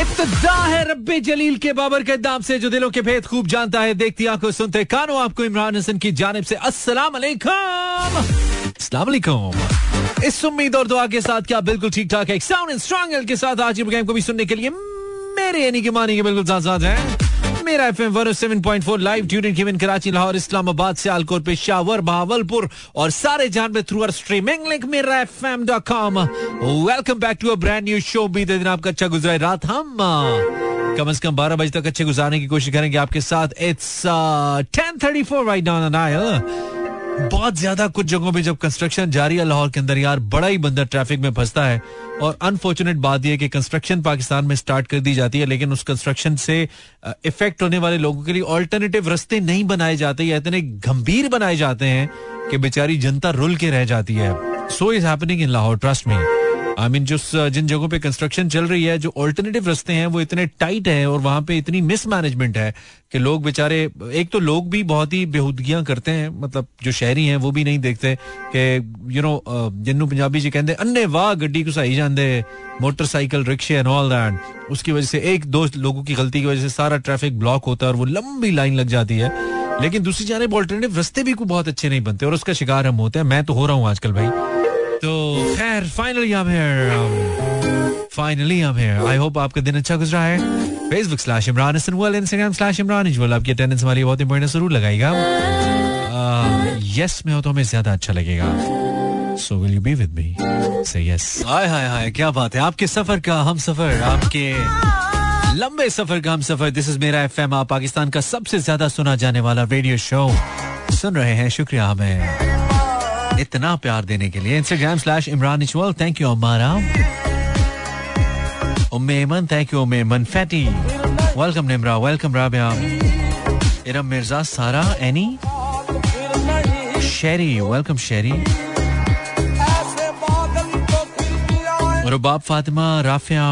इब्तदा है रब्बे जलील के बाबर के दाम से, जो दिलों के भेद खूब जानता है। देखती आँखों सुनते कानों, आपको इमरान हसन की जानब से अस्सलाम वालेकुम अस्सलाम वालेकुम इस उम्मीद और दुआ के साथ क्या बिल्कुल ठीक ठाक है साउंड एंड स्ट्रांग के साथ आज के प्रोग्राम को भी सुनने के लिए मेरे यानी कि मानी के बिल्कुल साथ साथ है। Mera F M seven point four live tune in Karachi Lahore Islamabad Sialkot Peshawar Bahawalpur और सारे जान में through streaming link Mera F M dot com welcome back to a brand new show बीते दिन आपका अच्छा गुजरा रात हम कम से कम बारह बजे तक अच्छे गुजारने की कोशिश करेंगे आपके साथ। It's ten thirty four right down बहुत ज़्यादा कुछ जगहों पे जब कंस्ट्रक्शन जारी है, लाहौर के अंदर यार बड़ा ही बंदा ट्रैफ़िक में फंसता है। और अनफॉर्चुनेट बात यह कि कंस्ट्रक्शन पाकिस्तान में स्टार्ट कर दी जाती है, लेकिन उस कंस्ट्रक्शन से इफ़ेक्ट होने वाले लोगों के लिए ऑल्टरनेटिव रस्ते नहीं बनाए जाते या इतने गंभीर बनाए जाते हैं कि बेचारी जनता रुल के रह जाती है। So is happening in Lahore trust में आई मीन जो जिन जगहों पे कंस्ट्रक्शन चल रही है, जो ऑल्टरनेटिव रस्ते हैं, वो इतने टाइट है और वहाँ पे इतनी मिसमैनेजमेंट है कि लोग बेचारे, एक तो लोग भी बहुत ही बेहूदगियाँ करते हैं मतलब जो शहरी हैं, वो भी नहीं देखते कि यू नो जिन्नू पंजाबी जी कहते अन्ने वाह, गड्डी घुसाई जाते मोटरसाइकिल रिक्शे एंड ऑल दैट उसकी वजह से एक, दो लोगों की गलती की वजह से सारा ट्रैफ़िक ब्लॉक होता है और वो लंबी लाइन लग जाती है। लेकिन दूसरी जाने ऑल्टरनेटिव रस्ते भी बहुत अच्छे नहीं बनते और उसका शिकार हम होते हैं। मैं तो हो रहा हूँ आजकल भाई। तो खैर finally am here finally am here I hope आपका दिन अच्छा गुजरा है। Facebook slash Imran Hasan world Instagram slash Imran equal आपकी अटेंडेंस वाली बहुत इंपॉर्टेंट ज़रूर लगाएगा यस में हो तो हमें ज़्यादा अच्छा लगेगा। So will you be with me say yes hi हाय हाय क्या बात है? आपके सफ़र का हम सफ़र, आपके लंबे सफ़र का हम सफ़र। दिस इज़ मेरा एफएम आप पाकिस्तान का सबसे ज़्यादा सुना जाने वाला रेडियो शो सुन रहे हैं, शुक्रिया हमें। इतना प्यार देने के लिए। इंस्टाग्राम स्लैश इमरान इचवल thank you Amara उमेमन thank you उमेमन fatty welcome Nimra welcome Rabia Iram Mirza Sara Annie Sheri welcome Sheri Rubab Fatima Rafia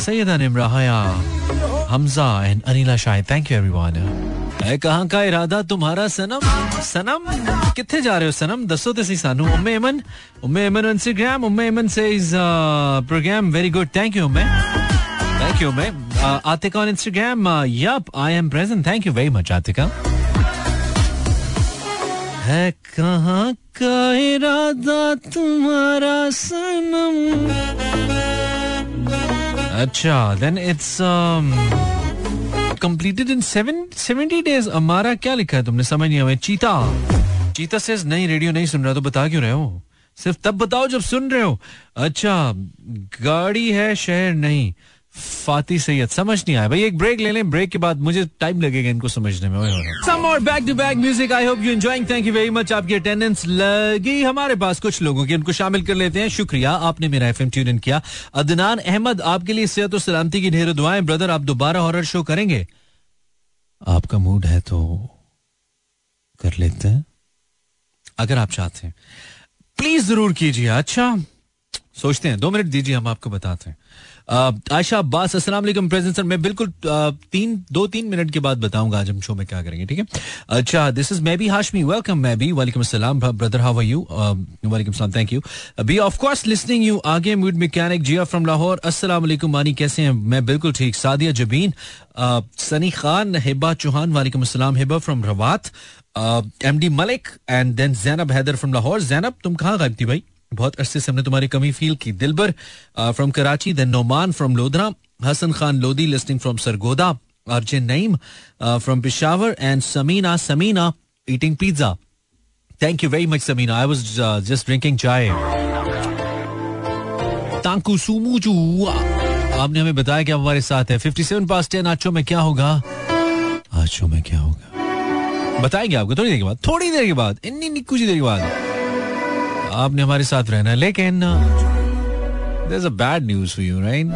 Syeda Nimra Haya Hamza and Anila Shahid thank you everyone कहाँ का इरादा तुम्हारा, सनम? सनम, कितने जा रहे हो, सनम? दसो तो सी सानू। उम्मे अमन उम्मे अमन इंस्टाग्राम उम्मे अमन से is program very good thank you Umme. Thank you Umme. Atika on Instagram yup I am present thank you very much Atika. है, कहाँ का इरादा तुम्हारा, सनम? अच्छा then it's completed in seven seventy days हमारा क्या लिखा है तुमने समझ नहीं हमें चीता चीता से नहीं रेडियो नहीं सुन रहा तो बता क्यों रहे हो? सिर्फ़ तब बताओ जब सुन रहे हो. अच्छा गाड़ी है, शहर नहीं. फाती सैयद, समझ नहीं आया। भाई, एक ब्रेक ले लें। ब्रेक के बाद मुझे टाइम लगेगा इनको समझने में। सम और back to back music I hope you enjoying thank you very much आपकी अटेंडेंस लगी हमारे पास कुछ लोगों की। उनको शामिल कर लेते हैं। शुक्रिया। आपने मेरा एफएम ट्यून इन किया। अदनान अहमद, आपके लिए सेहत और सलामती की ढेर दुआएँ। ब्रदर आप दोबारा हॉरर शो करेंगे? आपका मूड है तो कर लेते हैं। अगर आप चाहते हैं। प्लीज़ ज़रूर कीजिए। अच्छा सोचते हैं। दो मिनट दीजिए, हम आपको बताते हैं। आयशा अब्बास अस्सलाम प्रेजेंट सर। मैं बिल्कुल तीन, दो, तीन मिनट के बाद बताऊँगा आज हम शो में क्या करेंगे, ठीक है? अच्छा this is M B Hashmi welcome मैं बी वालेकुम अस्सलाम ब्रदर हाउ आर यू वालेकुम सलाम थैंक यू बी ऑफ़ कोर्स लिसनिंग यू आगे mood mechanic Zia from Lahore अस्सलाम वालेकुम मानी कैसे हैं मैं बिल्कुल ठीक सादिया जबीन सनी खान हिबा चौहान वालेकुम अस्सलाम Hiba from Rawat M D Malik and then Zainab Haider from Lahore Zainab तुम कहाँ गायब थी भाई? बहुत अरसे से हमने तुम्हारी कमी फील की। Dilbar from Karachi then Noman from Lodhra Hasan Khan Lodhi listening from Sargodha RJ Naeem from Peshawar and Samina Samina eating pizza thank you very much Samina I was just drinking chai thank you सुमुजू आपने हमें बताया कि हमारे साथ है। 57 पास 10 आज show में क्या होगा? आज शो में क्या होगा? बताएँगे आपको थोड़ी देर के बाद, थोड़ी देर के बाद, इन्नी कुछ देर के बाद। आपने हमारे साथ रहना है लेकिन there's a bad news for you, right?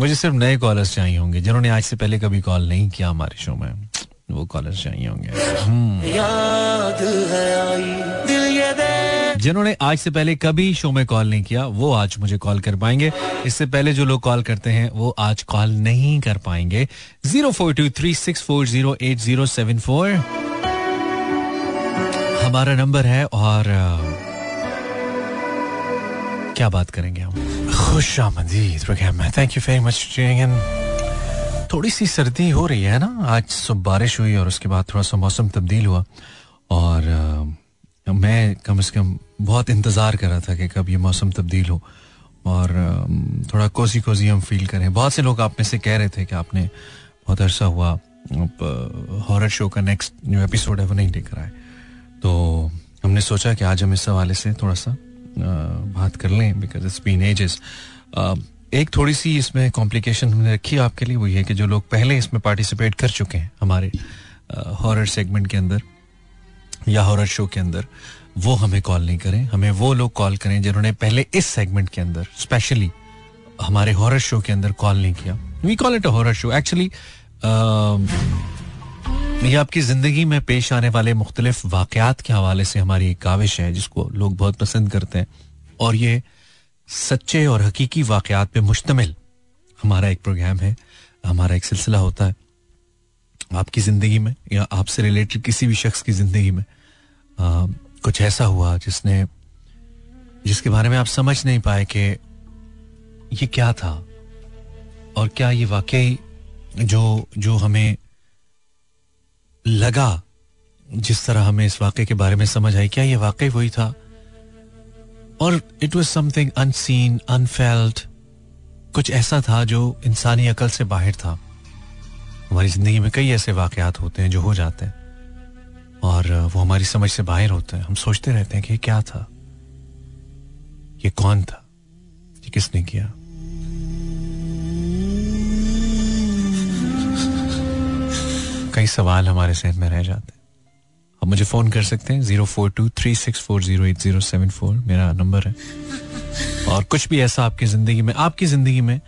मुझे सिर्फ़ नए कॉलर्स चाहिए होंगे जिन्होंने आज से पहले कभी कॉल नहीं किया हमारे शो में। वो कॉलर्स चाहिए होंगे। हम्म। जिन्होंने आज से पहले कभी शो में कॉल नहीं किया वो आज मुझे कॉल कर पाएँगे। इससे पहले जो लोग कॉल करते हैं वो आज कॉल नहीं कर पाएँगे। Zero four two three six four zero eight zero seven four हमारा नंबर है और क्या बात करेंगे हम? खुश आमदीद प्रोग्राम में। थैंक यू वेरी मच थोड़ी सी सर्दी हो रही है ना? आज सुबह बारिश हुई और उसके बाद थोड़ा सा मौसम तब्दील हुआ। और आ, मैं कम से कम बहुत इंतज़ार कर रहा था कि कब ये मौसम तब्दील हो। और थोड़ा कोजी कोजी हम फील करें। बहुत से लोग आप में से कह रहे थे कि आपने बहुत अरसा हुआ हॉरर शो का नेक्स्ट जो एपिसोड है वो नहीं लेकर आए। तो हमने सोचा कि आज हम इस हवाले से थोड़ा सा बात कर लें बिकॉज़ इट्स बीन एजेस एक थोड़ी सी इसमें कॉम्प्लिकेशन हमने रखी आपके लिए, वो ये कि जो लोग पहले इसमें पार्टिसिपेट कर चुके हैं हमारे हॉरर सेगमेंट के अंदर या हॉरर शो के अंदर, वो हमें कॉल नहीं करें। हमें वो लोग कॉल करें जिन्होंने पहले इस सेगमेंट के अंदर स्पेशली हमारे हॉरर शो के अंदर कॉल नहीं किया। We call it a horror show actually ये आपकी ज़िंदगी में पेश आने वाले मुख्तलिफ़ वाकयात के हवाले से हमारी एक काविश है जिसको लोग बहुत पसंद करते हैं। और ये सच्चे और हकीकी वाकयात पे मुश्तमिल हमारा एक प्रोग्राम है हमारा एक सिलसिला होता है आपकी ज़िंदगी में या आपसे रिलेटेड किसी भी शख्स की ज़िंदगी में। आ, कुछ ऐसा हुआ जिसने जिसके बारे में आप समझ नहीं पाए कि ये क्या था और क्या ये वाकई जो जो हमें लगा जिस तरह हमें इस वाक्य के बारे में समझ आई, क्या ये वाकई वही था? और it was something unseen unfelt कुछ ऐसा था जो इंसानी अकल से बाहर था। हमारी ज़िंदगी में कई ऐसे वाकयात होते हैं जो हो जाते हैं, और वो हमारी समझ से बाहर होते हैं। हम सोचते रहते हैं कि क्या था? ये कौन था? ये किसने किया? कई सवाल हमारे सहन में रह जाते हैं। आप मुझे फ़ोन कर सकते हैं, zero four two three six four zero eight zero seven four. मेरा नंबर है। और कुछ भी ऐसा आपकी ज़िंदगी में, आपकी ज़िंदगी में,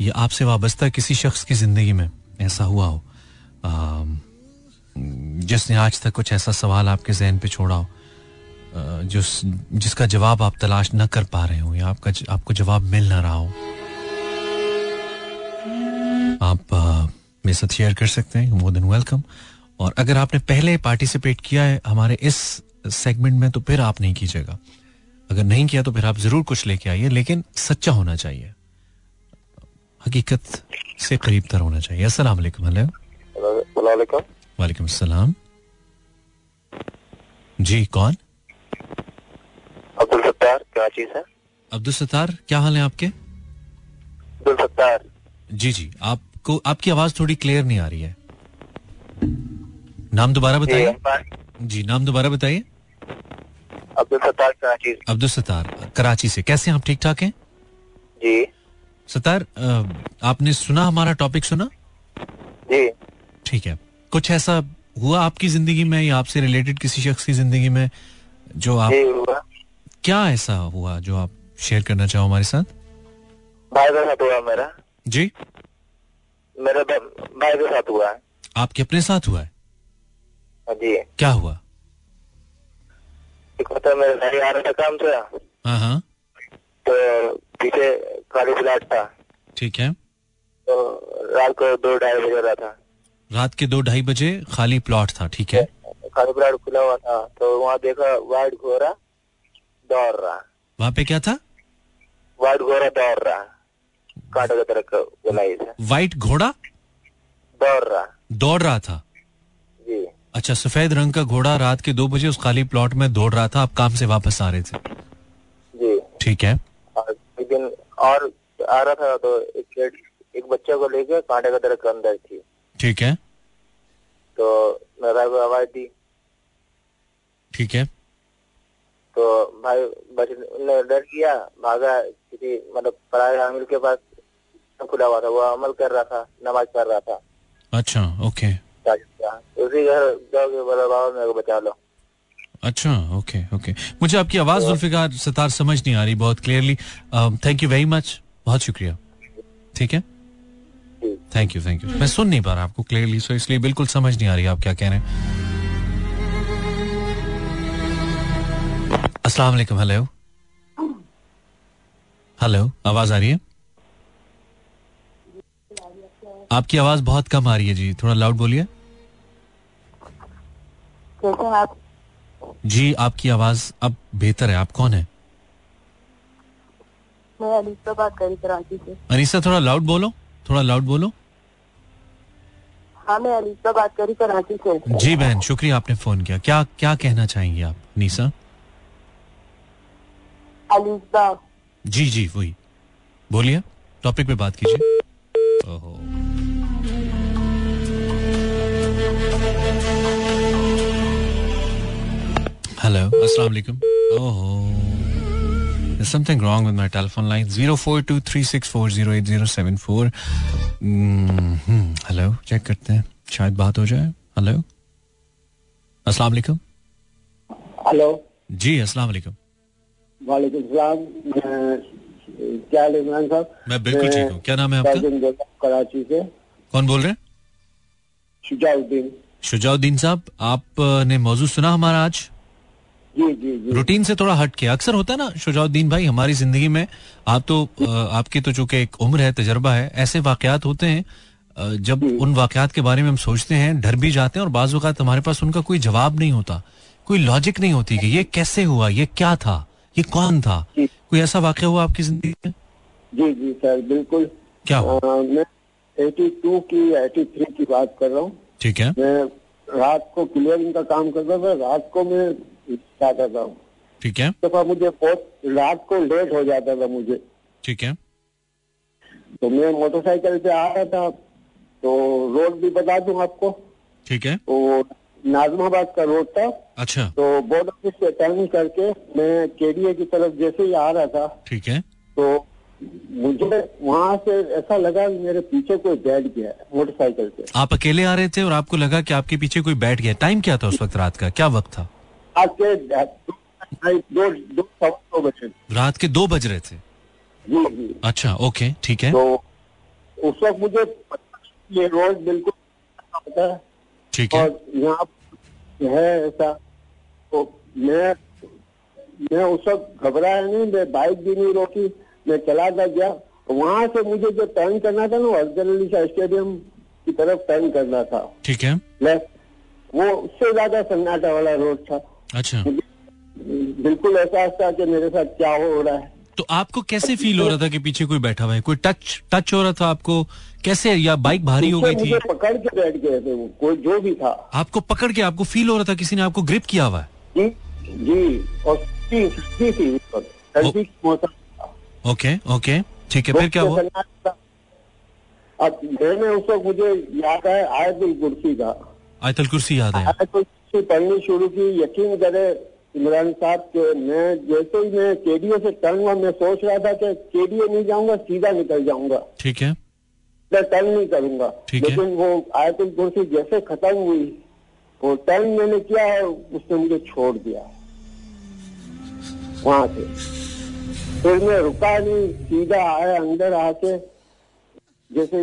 या आपसे वाबस्ता किसी शख्स की ज़िंदगी में ऐसा हुआ हो जिसने आज तक कुछ ऐसा सवाल आपके जहन पे छोड़ा हो जिस जिसका जवाब आप तलाश न कर पा रहे हो, या आपका आपको जवाब मिल ना रहा हो। आप मेरे साथ शेयर कर सकते हैं। मोर देन वेलकम और अगर आपने पहले पार्टिसिपेट किया है हमारे इस सेगमेंट में तो फिर आप नहीं कीजिएगा। अगर नहीं किया तो फिर आप ज़रूर कुछ लेके आइए लेकिन सच्चा होना चाहिए। हकीकत से करीब तर होना चाहिए। अस्सलाम वालेकुम वालेकुम। सलाम जी कौन? अब्दुल सत्तार कराची से अब्दुल सत्तार क्या हाल है आपके? अब्दुल सत्तार। जी जी आपको आपकी आवाज़ थोड़ी क्लियर नहीं आ रही है। नाम दोबारा बताइए। जी नाम दोबारा बताइए। अब्दुल सत्तार कराची अब्दुल सत्तार कराची से। कैसे आप? ठीक ठाक हैं? जी। सत्तार आपने सुना हमारा टॉपिक सुना? जी। ठीक है। कुछ ऐसा हुआ आपकी ज़िंदगी में या आपसे रिलेटेड किसी शख्स की ज़िंदगी में जो आप हुआ। क्या ऐसा हुआ जो आप शेयर करना चाहो हमारे साथ? भाई हुआ मेरा। जी। मेरे भाई के साथ हुआ है। आपके अपने साथ हुआ है? हाँ जी। क्या हुआ? एक होता मेरे भाई आ रहा था काम से। हाँ हाँ। तो पीछे खाली फ्लैट था। ठीक है। तो रात को दो ढाई बजे रहा था। रात के दो ढाई बजे खाली प्लॉट था ठीक है? खाली प्लॉट खुला हुआ था। तो वहाँ देखा वाइट घोरा दौड़ रहा। वहाँ पे क्या था? वाइट घोरा दौड़ रहा। कांटे की तरह बुलाई से वाइट घोड़ा? दौड़ रहा। दौड़ रहा था? जी। अच्छा सफ़ेद रंग का घोड़ा रात के दो बजे उस खाली प्लॉट में दौड़ रहा था आप काम से वापस आ रहे थे। जी। ठीक है। दिन और आ रहा था तो एक एक बच्चे को लेके कांटे की तरह अंदर थी। ठीक है। तो मेरा को आवाज़ दी। ठीक है। तो भाई बच डर किया भागा किसी मतलब पराए हामिल के पास। खुला हुआ था वो अमल कर रहा था नमाज़ पढ़ रहा था। अच्छा ओके। तो उसी घर जाओगे मेरे को बचा लो। अच्छा ओके ओके। मुझे आपकी आवाज़ जुल्फिकार सतार समझ नहीं आ रही बहुत clearly thank you very much बहुत शुक्रिया। ठीक है? थैंक यू थैंक यू मैं सुन नहीं पा रहा आपको क्लियरली सो इसलिए बिल्कुल समझ नहीं आ रही आप क्या कह रहे हैं। अस्सलाम वालेकुम हेलो हेलो आवाज़ आ रही है? आपकी आवाज़ बहुत कम आ रही है जी। थोड़ा लाउड बोलिए। जी आपकी आवाज़ अब बेहतर है। आप कौन है? मैं अलीसा बात करी कराची से। अनीसा थोड़ा लाउड बोलो। थोड़ा लाउड बोलो। हाँ मैं अलीसा बात करी कराची से। जी बहन शुक्रिया आपने फ़ोन किया। क्या क्या कहना चाहेंगे आप नीसा अलीसा जी जी वही। बोलिए। टॉपिक पे बात कीजिए। ओहो। हेलो अस्सलाम वालेकुम ओहो wrong with my telephone line. 0423640807 hmm, hello check करते हैं. शायद बात हो जाए. हेलो अस्सलाम वालेकुम हेलो जी अस्सलाम वालेकुम वालेकुम सलाम क्या हाल इमरान साहब? मैं बिल्कुल ठीक हूँ. क्या नाम है आपका? कराची से. कौन बोल रहे हैं? शुजाउद्दीन. शुजाउद्दीन साहब आपने मौजूद सुना हमारा आज? जी जी जी। रूटीन से थोड़ा हट के अक्सर होता है ना शुजाउद्दीन भाई हमारी ज़िंदगी में आप तो आपकी तो चूँकि एक उम्र है तजर्बा है ऐसे वाकयात होते हैं जब उन वाकयात के बारे में हम सोचते हैं डर भी जाते हैं और बाज अवत हमारे पास उनका कोई जवाब नहीं होता कोई लॉजिक नहीं होती कि ये कैसे हुआ ये क्या था ये कौन था? कोई ऐसा वाक्य हुआ आपकी ज़िंदगी में? जी जी सर बिल्कुल। क्या हुआ? अ, मैं 82 की 83 की बात कर रहा हूँ। ठीक है। मैं रात को क्लियरिंग का काम करता था रात को मैं जाता था। ठीक है। दफ़ा मुझे बहुत रात को लेट हो जाता था मुझे। ठीक है। तो मैं मोटरसाइकिल पे आ रहा था तो रोड भी बता दूँ आपको। ठीक है। तो नाजमाबाद का रोड था। अच्छा। तो बोर्ड ऑफ़िस से टर्न करके मैं केडीए की तरफ़ जैसे ही आ रहा था ठीक है। तो मुझे वहाँ से ऐसा लगा कि मेरे पीछे कोई बैठ गया है मोटरसाइकिल पे। आप अकेले आ रहे थे और आपको लगा कि आपके पीछे कोई बैठ गया टाइम क्या था उस वक्त रात का? क्या वक्त था? आज के दो दो सवा दो बजे। रात के दो बज रहे थे? जी जी। अच्छा ओके ठीक है। तो उस वक्त मुझे ये रोड बिल्कुल ठीक है। और यहाँ है ऐसा। तो मैं मैं उस वक्त घबराया नहीं मैं बाइक भी नहीं रोकी मैं चलाता गया। वहाँ से मुझे जो टर्न करना था ना अफजल अली शाह स्टेडियम की तरफ़ टर्न करना था। ठीक है। लेफ़्ट वो उससे ज़्यादा सन्नाटा वाला रोड था। अच्छा। बिल्कुल एहसास था कि मेरे साथ क्या हो रहा है। तो आपको कैसे फील हो रहा था कि पीछे कोई बैठा हुआ है? कोई टच टच हो रहा था आपको? कैसे? या बाइक भारी हो गई थी? मुझे पकड़ के बैठ गए थे वो कोई जो भी था। आपको पकड़ के आपको फील हो रहा था किसी ने आपको ग्रिप किया हुआ है? जी जी और ओके ओके। ठीक है फिर क्या हुआ? अब मैंने उस वक्त मुझे याद है आयतुल कुर्सी का आयतल कुर्सी याद है। आयतुल कुर्सी पढ़नी शुरू की। यकीन करे इमरान साहब के मैं जैसे ही मैं केडीए से टर्न हुआ मैं सोच रहा था कि केडीए नहीं जाऊँगा सीधा निकल जाऊँगा। ठीक है। मैं टर्न नहीं करूँगा। है। लेकिन वो आयतुल कुर्सी जैसे खत्म हुई वो टर्न मैंने किया है उसने मुझे छोड़ दिया। वहाँ से। फिर मैं रुका नहीं सीधा आया अंदर आके जैसे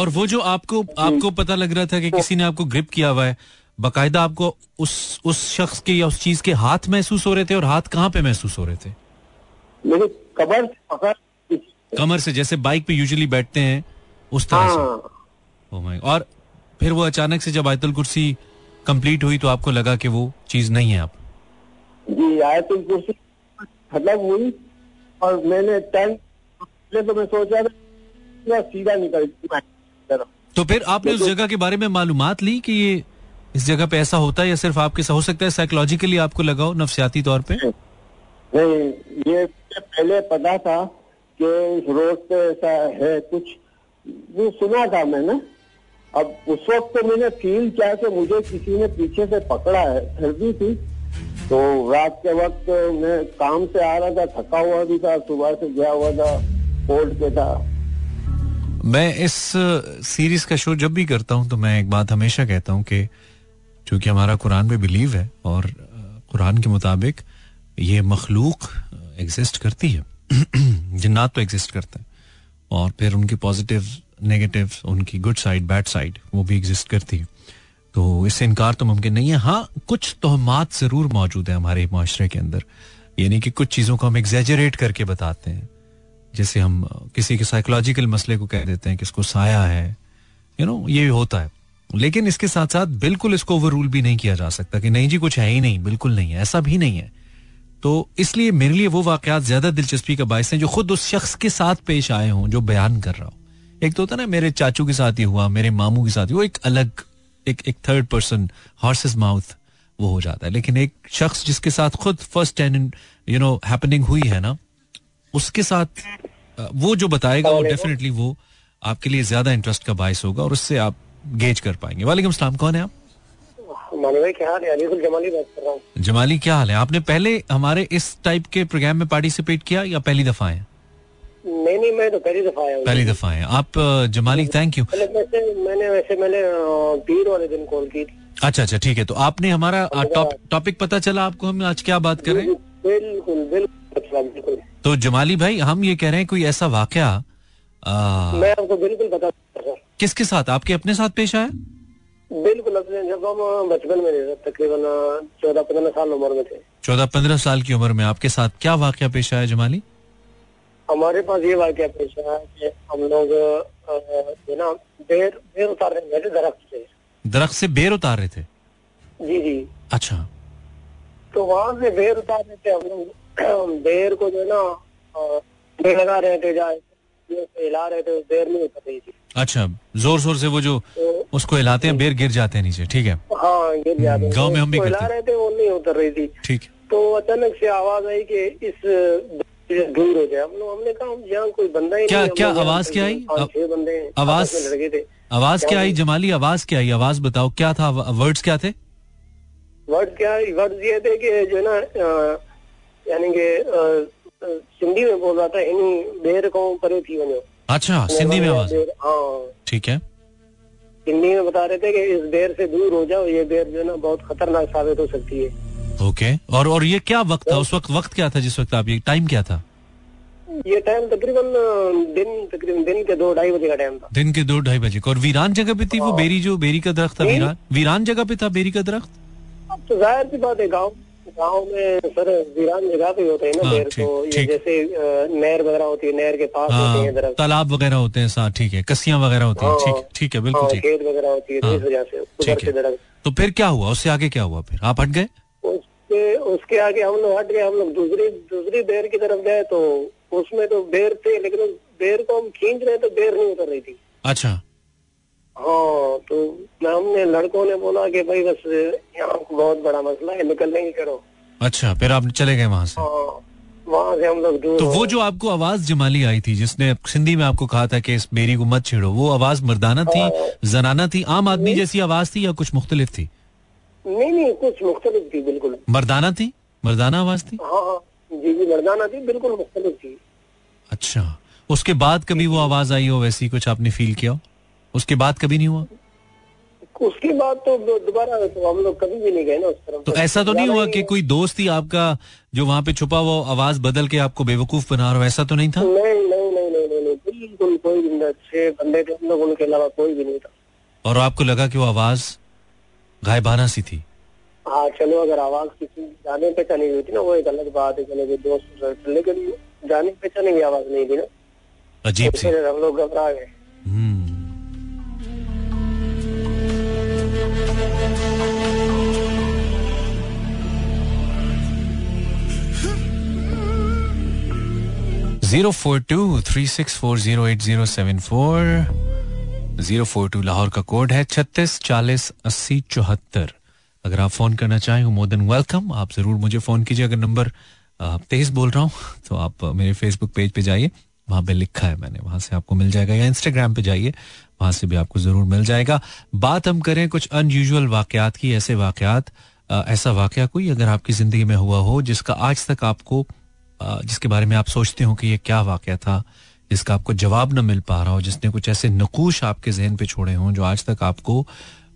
और वो जो आपको आपको पता लग रहा था कि किसी ने आपको ग्रिप किया हुआ है बकायदा आपको उस उस शख्स के या उस चीज़ के हाथ महसूस हो रहे थे और हाथ कहाँ पे महसूस हो रहे थे? मेरी कमर कमर से जैसे बाइक पे यूजुअली बैठते हैं उस तरह से। हाँ। Oh और फिर वो अचानक से जब आयतुल कुर्सी कंप्लीट हुई तो आपको लगा कि वो चीज़ नहीं है आप जी आयतुल कुर्सी खत्म हुई और मैंने पहले तो मैं सोच था सीधा निकल तो फिर आपने उस जगह के बारे में मालूमात ली कि ये इस जगह पे ऐसा होता है या सिर्फ़ आपके हो सकता है साइकोलॉजिकली आपको लगा हो नफसियाती तौर पे? नहीं ये पहले पता था कि इस रोड पे ऐसा है कुछ। वो सुना था मैंने। अब उस वक्त तो मैंने फील किया कि मुझे किसी ने पीछे से पकड़ा है सर्दी थी। तो रात के वक्त मैं काम से आ रहा था थका हुआ भी था सुबह से गया हुआ था कोर्ट पे था। मैं इस सीरीज़ का शो जब भी करता हूँ तो मैं एक बात हमेशा कहता हूँ कि चूँकि हमारा कुरान पे बिलीव है और कुरान के मुताबिक ये मखलूक एग्जिस्ट करती है। जिन्नात तो एग्जिस्ट करते हैं। और फिर उनकी पॉजिटिव नेगेटिव उनकी गुड साइड बैड साइड वो भी एग्जिस्ट करती है। तो इससे इनकार तो मुमकिन नहीं है। हाँ कुछ तोहमात ज़रूर मौजूद है हमारे माशरे के अंदर। यानी कि कुछ चीज़ों को हम एग्जेजरेट करके बताते हैं। जैसे हम किसी के साइकोलॉजिकल मसले को कह देते हैं कि इसको साया है। यू नो ये होता है। लेकिन इसके साथ साथ बिल्कुल इसको ओवर रूल भी नहीं किया जा सकता कि नहीं जी कुछ है ही नहीं बिल्कुल नहीं है ऐसा भी नहीं है। तो इसलिए मेरे लिए वो वाकयात ज़्यादा दिलचस्पी का बायस हैं जो खुद उस शख्स के साथ पेश आए हों जो बयान कर रहा हो। एक तो होता ना मेरे चाचू के साथ ही हुआ मेरे मामू के साथ ही वो एक अलग एक एक थर्ड पर्सन हॉर्सेस माउथ वो हो जाता है। लेकिन एक शख्स जिसके साथ खुद first and you know happening हुई है ना उसके साथ वो जो बताएगा वो डेफिनेटली वो आपके लिए ज़्यादा इंटरेस्ट का बायस होगा और उससे आप गेज कर पाएँगे। वालेकुम सलाम कौन है आप? क्या हाल है? जमाली क्या हाल है? आपने पहले हमारे इस टाइप के प्रोग्राम में पार्टिसिपेट किया या पहली दफ़ा है? नहीं नहीं मैं तो पहली दफ़ा आया हूँ। पहली दफ़ा है। आप जमाली थैंक यू वैसे मैंने वैसे मैंने पीर वाले दिन कॉल की थी। अच्छा अच्छा ठीक है। तो आपने हमारा टॉपिक पता चला आपको? हम आज क्या बात कर? रहे हैं बिल्कुल बिल्कुल अच्छा, बिल्कुल। तो जमाली भाई हम ये कह रहे हैं कोई ऐसा वाकया मैं आपको बिल्कुल बता किसके साथ? आपके अपने साथ पेश आया? बिल्कुल अपने जब हम बचपन में थे तकरीबन चौदह पंद्रह साल उम्र में थे। चौदह पंद्रह साल की उम्र में आपके साथ क्या वाकया पेश आया जमाली? हमारे पास ये वाक्य पेश आया कि हम लोग जो ना बेर बेर उतार रहे थे दरख्त से। दरख्त से बेर उतार रहे थे? जी जी। अच्छा। तो वहाँ से बेर उतार रहे थे हम लोग। बेर को जो है ना बेर लगा रहे थे जाए। हिला रहे थे बेर नहीं उतर रही थी अच्छा ज़ोर ज़ोर से वो जो तो उसको हिलाते हैं बेर गिर जाते हैं नीचे ठीक है? हाँ गिर जाते गाँव में हम भी हिला रहे थे वो नहीं उतर रही थी। ठीक है। तो अचानक से आवाज़ आई कि इस दूर हो जाए। हम लोग हमने कहा यहाँ कोई बंदा ही क्या- नहीं क्या आवाज़ क्या आई? छह बंदे आवाज- लड़के थे। आवाज़ क्या आई जमाली आवाज़ क्या आई? आवाज़ बताओ क्या था? वर्ड्स क्या थे? वर्ड क्या वर्ड ये थे कि जो है ना यानी कि सिंधी में बोल रहा था इन्हीं बेर को परे थी वनो अच्छा सिंधी में आवाज़। हाँ। ठीक है। हिंदी में बता रहे थे कि इस बेर से दूर हो जाओ ये बेर जो है ना बहुत खतरनाक साबित हो सकती है। ओके और और ये क्या वक्त था? उस वक्त वक्त क्या था जिस वक्त आप ये टाइम क्या था? ये टाइम तकरीबन दिन तकरीबन दिन के दो ढाई बजे का टाइम था। दिन के दो ढाई बजे को। और वीरान जगह पे थी वो बेरी जो बेरी का दरख्त था वीरान? वीरान जगह पे था बेरी का दरख्त? अब तो ज़ाहिर सी बात है गाँव गाँव में सर वीरान जगह पे होते हैं ना हाँ, बेर ठीक, तो ये जैसे नहर वगैरह होती है नहर के पास होते हैं हाँ तालाब वगैरह होते हैं साथ ठीक है। कसियाँ वगैरह होती हैं हाँ, ठीक ठीक है बिल्कुल हाँ, ठीक। खेत वगैरह होती है तो हाँ, इस वजह से ठीक है। तो फिर क्या हुआ? उससे आगे क्या हुआ फिर? आप हट गए? उसके उसके आगे हम लोग हट गए हम लोग दूसरी दूसरी बेर की तरफ़ गए तो उसमें तो बेर थे लेकिन बेर को हम खींच रहे तो बेर नहीं उतर रही थी। अच्छा। हाँ तो हमने लड़कों ने बोला कि भाई बस यहाँ बहुत बड़ा मसला है निकलने की करो। अच्छा फिर आप चले गए वहाँ से? हाँ वहाँ से हम लोग दूर तो वो जो आपको आवाज़ जमाली आई थी जिसने सिंधी में आपको कहा था कि इस बेरी को मत छेड़ो वो आवाज़ मर्दाना थी जनाना थी आम आदमी जैसी आवाज़ थी या कुछ मुख्तलिफ़ थी? नहीं नहीं कुछ मुख्तलिफ़ थी बिल्कुल। मर्दाना थी? मर्दाना आवाज़ थी? हाँ हाँ। जी जी मर्दाना थी बिल्कुल मुख्तलिफ़ थी। अच्छा। उसके बाद कभी वो आवाज़ आई हो वैसी कुछ आपने फील किया हो? उसके बाद कभी नहीं हुआ? उसके बाद तो दोबारा तो हम लोग कभी भी नहीं गए ना उस तरफ़। तो ऐसा तो नहीं हुआ कि कोई दोस्त ही आपका जो वहाँ पे छुपा हुआ आवाज़ बदल के आपको बेवकूफ़ बना रहा ऐसा तो नहीं था? नहीं नहीं नहीं नहीं बिल्कुल कोई भी नहीं अच्छे बंदे थे हम लोग उनके अलावा कोई भी नहीं था। और आपको लगा कि वो आवाज़ गायबाना सी थी? हाँ चलो अगर आवाज़ किसी जाने पहचाने हुई थी ना वो एक अलग बात है चलो दोस्त लेकिन जाने पहचाने की आवाज़ नहीं थी ना। अजीब तो सी। हम लोग घबरा गए। Zero four two three six four zero eight zero seven four. Zero four two Lahore का कोड है छत्तीस चालीस अस्सी चौहत्तर। अगर आप फ़ोन करना चाहें मोर देन वेलकम आप ज़रूर मुझे फ़ोन कीजिए। अगर नंबर तेज बोल रहा हूँ तो आप मेरे फेसबुक पेज पे जाइए। वहाँ पे लिखा है मैंने। वहाँ से आपको मिल जाएगा। या इंस्टाग्राम पे जाइए। वहाँ से भी आपको ज़रूर मिल जाएगा। बात हम करें कुछ अनयूजुअल वाकयात की। ऐसे वाकयात ऐसा वाकया कोई अगर आपकी ज़िंदगी में हुआ हो, जिसका आज तक आपको जिसके बारे में आप सोचते हो कि ये क्या वाकया था, जिसका आपको जवाब न मिल पा रहा हो, जिसने कुछ ऐसे नकूश आपके जहन पे छोड़े हों, जो आज तक आपको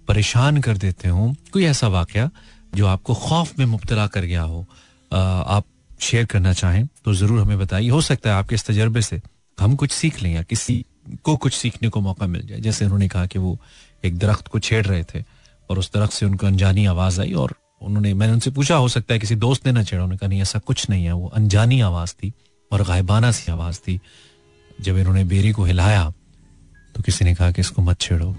परेशान कर देते हों, कोई ऐसा वाकया जो आपको खौफ में मुब्तला कर गया हो आप शेयर करना चाहें तो ज़रूर हमें बताइए। हो सकता है आपके इस तजर्बे से हम कुछ सीख लें या किसी को कुछ सीखने को मौका मिल जाए। जैसे उन्होंने कहा कि वो एक दरख्त को छेड़ रहे थे और उस दरख्त से उनको अनजानी आवाज़ आई और उन्होंने मैंने उनसे पूछा हो सकता है किसी दोस्त ने ना छेड़ा। उन्होंने कहा नहीं ऐसा कुछ नहीं है। वो अनजानी आवाज़ थी और गायबाना सी आवाज़ थी। जब इन्होंने बेरी को हिलाया तो किसी ने कहा कि इसको मत छेड़ो।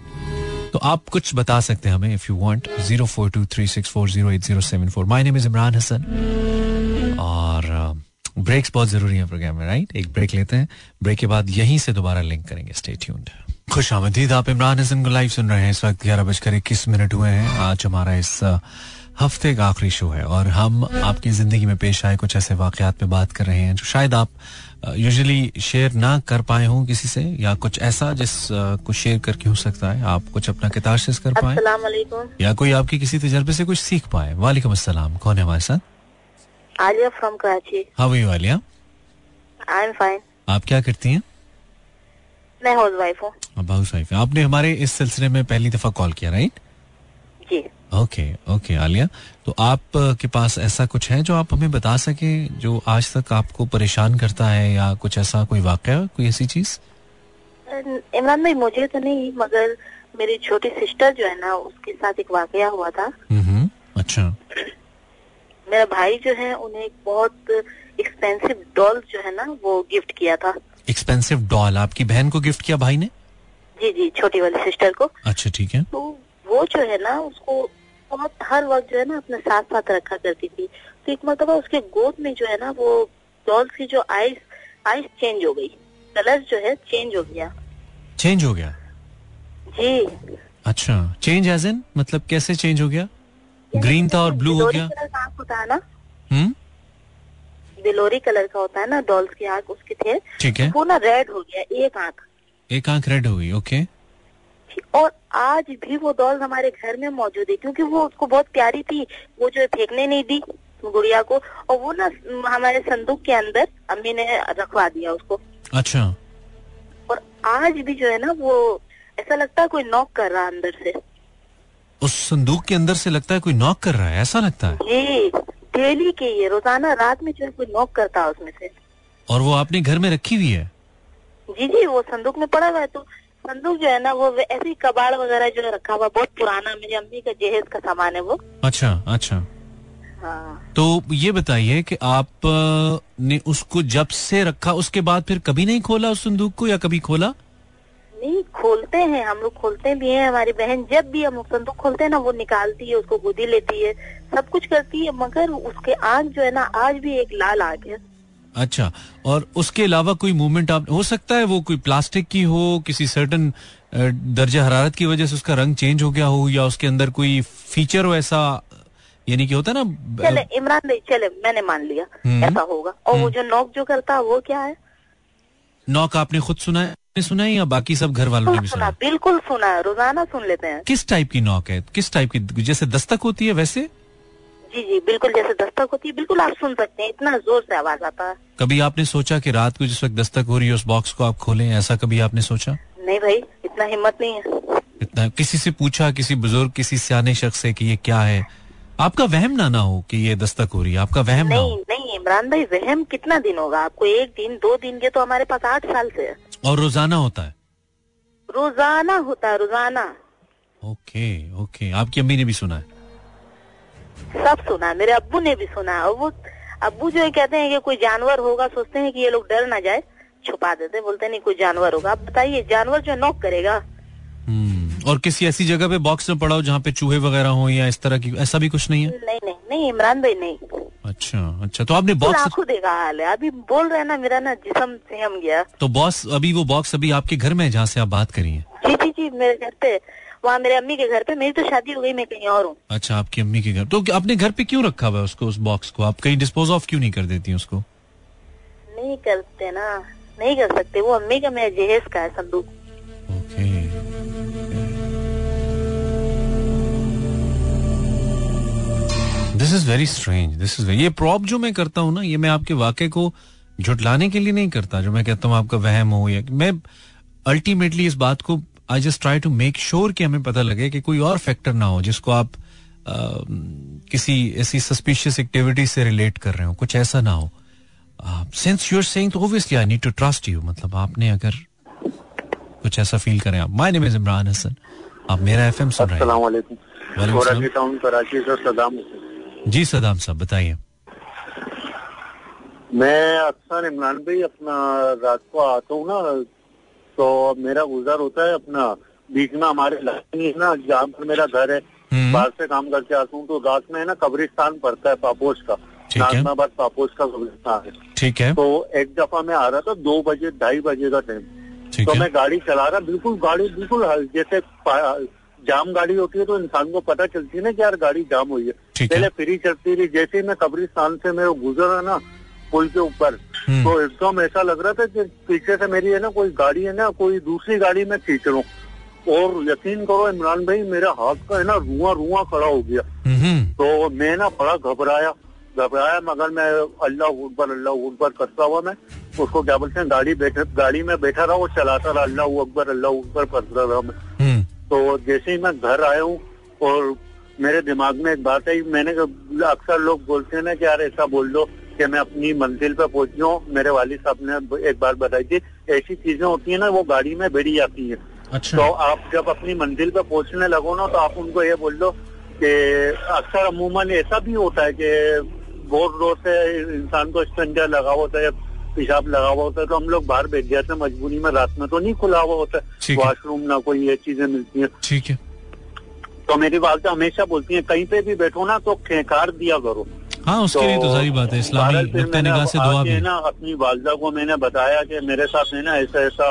तो आप कुछ बता सकते हैं हमें if you want zero four two three six four zero eight zero seven four my name is Imran Hasan और ब्रेक्स बहुत ज़रूरी है प्रोग्राम में राइट एक ब्रेक लेते हैं। ब्रेक के बाद यहीं से दोबारा लिंक करेंगे। स्टे ट्यून्ड खुश आमदीद आप इमरान हसन को लाइव सुन रहे हैं। इस वक्त ग्यारह बजकर इक्कीस मिनट हुए हैं। आज हमारा इस अ, हफ़्ते का आखिरी शो है और हम आपकी ज़िंदगी में पेश आए कुछ ऐसे वाकयात पे बात कर रहे हैं जो शायद आप यूजुअली शेयर ना कर पाए हों किसी से या कुछ ऐसा जिस को शेयर करके हो सकता है। आप कुछ अपना किताशिश कर पाए। या कोई आपकी किसी तजर्बे से कुछ सीख पाए। वालेकुम अस्सलाम। कौन है हमारे साथ? Alia from Karachi how you Alia? I am fine आप क्या करती हैं? मैं हाउस वाइफ हूँ हाउस वाइफ आपने हमारे इस सिलसिले में पहली दफ़ा कॉल किया राइट ओके ओके आलिया। तो आप के पास ऐसा कुछ है जो आप हमें बता सके जो आज तक आपको परेशान करता है या कुछ ऐसा कोई वाकया कोई ऐसी चीज़? इमरान भाई मुझे तो नहीं मगर मेरी छोटी सिस्टर जो है ना उसके साथ एक वाकया हुआ था। हम्म अच्छा। मेरा भाई जो है उन्हें एक बहुत एक्सपेंसिव डॉल जो है ना वो गिफ्ट किया था। एक्सपेंसिव डॉल आपकी बहन को गिफ्ट किया भाई ने? जी जी छोटी वाली सिस्टर को। अच्छा ठीक है। तो वो जो है ना उसको बहुत हर वक्त जो है ना अपने साथ साथ रखा करती थी। तो एक मरतबा उसके गोद में जो है ना वो डॉल की जो आइस आइस चेंज हो गई। कलर जो है चेंज हो गया। चेंज हो गया? जी। अच्छा। चेंज एज इन मतलब कैसे चेंज हो गया? ग्रीन था और ब्लू हो गया? कलर होता है ना। हम्म? बिलोरी कलर का होता है ना डॉल्स की आँख उसके थे ठीक है। वो ना रेड हो गया एक आँख। एक आँख रेड हो गई ओके और आज भी वो डॉल हमारे घर में मौजूद है क्योंकि वो उसको बहुत प्यारी थी वो जो फेंकने नहीं दी गुड़िया को और वो ना हमारे संदूक के अंदर अम्मी ने रखवा दिया उसको। अच्छा। और आज भी जो है ना वो ऐसा लगता है कोई नॉक कर रहा अंदर से। उस संदूक के अंदर से लगता है कोई नॉक कर रहा है ऐसा लगता है? जी डेली के ये रोज़ाना रात में जो है कोई नॉक करता है उसमें से। और वो आपने घर में रखी हुई है? जी जी वो संदूक में पड़ा हुआ है तो संदूक जो है ना वो ऐसे ही कबाड़ वगैरह जो रखा हुआ बहुत पुराना मेरी अम्मी का जहेज का सामान है वो। अच्छा अच्छा। हाँ। तो ये बताइए कि आप ने उसको जब से रखा उसके बाद फिर कभी नहीं खोला उस संदूक को या कभी खोला? नहीं खोलते हैं हम लोग खोलते भी हैं हमारी बहन जब भी हम संदूक खोलते हैं ना वो निकालती है उसको गोदी लेती है सब कुछ करती है मगर उसके आँख जो है ना आज भी एक लाल आग है अच्छा और उसके अलावा कोई मूवमेंट आप हो सकता है वो कोई प्लास्टिक की हो किसी सर्टन दर्जा हरारत की वजह से उसका रंग चेंज हो गया हो या उसके अंदर कोई फीचर हो ऐसा यानी कि होता है ना चले इमरान भाई चले मैंने मान लिया हम्म। ऐसा होगा। और वो जो नॉक जो करता है वो क्या है? नॉक आपने खुद सुना है? आपने सुना है या बाकी सब घर वालों ने भी सुना बिल्कुल सुना है रोज़ाना सुन लेते हैं। किस टाइप की नॉक है? किस टाइप की जैसे दस्तक होती है वैसे? जी जी बिल्कुल जैसे दस्तक होती है बिल्कुल आप सुन सकते हैं इतना ज़ोर से आवाज़ आता है। कभी आपने सोचा कि रात को जिस वक्त दस्तक हो रही है उस बॉक्स को आप खोलें ऐसा कभी आपने सोचा? नहीं भाई इतना हिम्मत नहीं है। इतना किसी से पूछा किसी बुज़ुर्ग किसी सियाने शख्स से कि ये क्या है? आपका वहम ना ना हो कि ये दस्तक हो रही है आपका वहम ना नहीं हो। नहीं इमरान भाई वहम कितना दिन होगा? आपको एक दिन दो दिन के तो हमारे पास आठ साल से है। और रोज़ाना होता है? रोज़ाना होता है रोज़ाना। ओके ओके आपकी अम्मी ने भी सुना है। सब सुना मेरे अब्बू ने भी सुना और वो अब्बू जो है कहते हैं कि कोई जानवर होगा सोचते हैं कि ये लोग डर ना जाए छुपा देते बोलते नहीं कोई जानवर होगा। आप बताइए जानवर जो नॉक करेगा। हम्म, और किसी ऐसी जगह पे बॉक्स में पड़ा हो जहाँ पे चूहे वगैरह हो या इस तरह की ऐसा भी कुछ नहीं है? नहीं नहीं नहीं इमरान भाई नहीं। अच्छा अच्छा तो आपने बॉक्स आँखों देखा हाल है। अभी बोल रहे ना मेरा ना जिसम से हम गया। तो बॉस अभी वो बॉक्स अभी आपके घर में है जहाँ से आप बात करी है? जी जी जी मेरे घर पे वहाँ मेरे अम्मी के घर पे मेरी तो शादी हो गई मैं कहीं और हूँ। अच्छा आपकी अम्मी के घर। तो अपने घर पे क्यों रखा हुआ है उसको उस बॉक्स को? आप कहीं डिस्पोज ऑफ़ क्यों नहीं कर देती उसको? नहीं करते ना नहीं कर सकते। वो अम्मी का मेरे जहेज का है संदूक। Okay. This is very strange this is ये प्रॉप जो मैं करता हूँ ना ये मैं आपके वाक्य को झुटलाने के लिए नहीं करता जो मैं कहता हूँ आपका वहम हो या मैं अल्टीमेटली इस बात को I just try to make sure कि हमें पता लगे कि कोई और फैक्टर ना हो जिसको आप अ, किसी ऐसी सस्पिशियस एक्टिविटी से रिलेट कर रहे हो कुछ ऐसा ना हो। सिंस यू आर सेइंग तो obviously I need to trust you मतलब आपने अगर कुछ ऐसा फील करें आप। My name is Imran Hasan आप मेरा एफएम सुन रहे हैं। जी सदाम साहब बताइए। मैं अक्सर इमरान भाई अपना रात को आता हूँ ना तो मेरा गुजर होता है अपना। बीच में हमारे लाइन है ना जहाँ पर मेरा घर है। हम्म। बाहर से काम करके आता हूँ तो रात में है ना कब्रिस्तान पड़ता है पापोश का। है। पापोस का कब्रिस्तान है। ठीक है। तो एक दफ़ा मैं आ रहा था दो बजे ढाई बजे का टाइम तो मैं गाड़ी चला रहा बिल्कुल गाड़ी बिल्कुल जैसे जाम गाड़ी होती है तो इंसान को पता चलती है ना कि यार गाड़ी जाम हुई है। है। पहले फ्री चलती रही। जैसे ही मैं कब्रिस्तान से मेरे गुजरा ना पुल के ऊपर। हम्म। तो एकदम ऐसा लग रहा था कि पीछे से मेरी है ना कोई गाड़ी है ना कोई दूसरी गाड़ी में खींच रहा हूँ और यकीन करो इमरान भाई मेरे हाथ का है ना रुआ रुआ खड़ा हो गया। हम्म। तो मैं ना बड़ा घबराया। घबराया मगर मैं अल्लाह अकबर अल्लाह अकबर करता हुआ मैं उसको क्या बोलते हैं गाड़ी बैठे गाड़ी में बैठा रहा वो चलाता रहा अल्लाह अकबर अल्लाह अकबर करता रहा मैं। हम्म। तो जैसे ही मैं घर आया हूँ और मेरे दिमाग में एक बात आई मैंने अक्सर लोग बोलते हैं ना कि यार ऐसा बोल दो कि मैं अपनी मंजिल पर पहुँच हूँ मेरे वालिद साहब ने एक बार बताई थी ऐसी चीज़ें होती है ना वो गाड़ी में बैठी जाती है। अच्छा। तो आप जब अपनी मंजिल पे पहुँचने लगो ना तो आप उनको ये बोल दो कि अक्सर अमूमन ऐसा भी होता है कि बहुत ज़ोर से इंसान को स्टंजर लगा हुआ होता है या पेशाब लगा हुआ होता है तो हम लोग बाहर बैठ जाते हैं मजबूरी में रात में तो नहीं खुला हुआ होता है। है। वॉशरूम ना कोई ये चीज़ें मिलती हैं। ठीक है। तो मेरी वालदा हमेशा बोलती है कहीं पे भी बैठो ना तो खेकार दिया करो। हाँ उसके लिए तो सारी बात है इस्लामी नुक्ता निगाह से दुआ भी। ना अपनी वालदा को मैंने बताया कि मेरे साथ है ना ऐसा ऐसा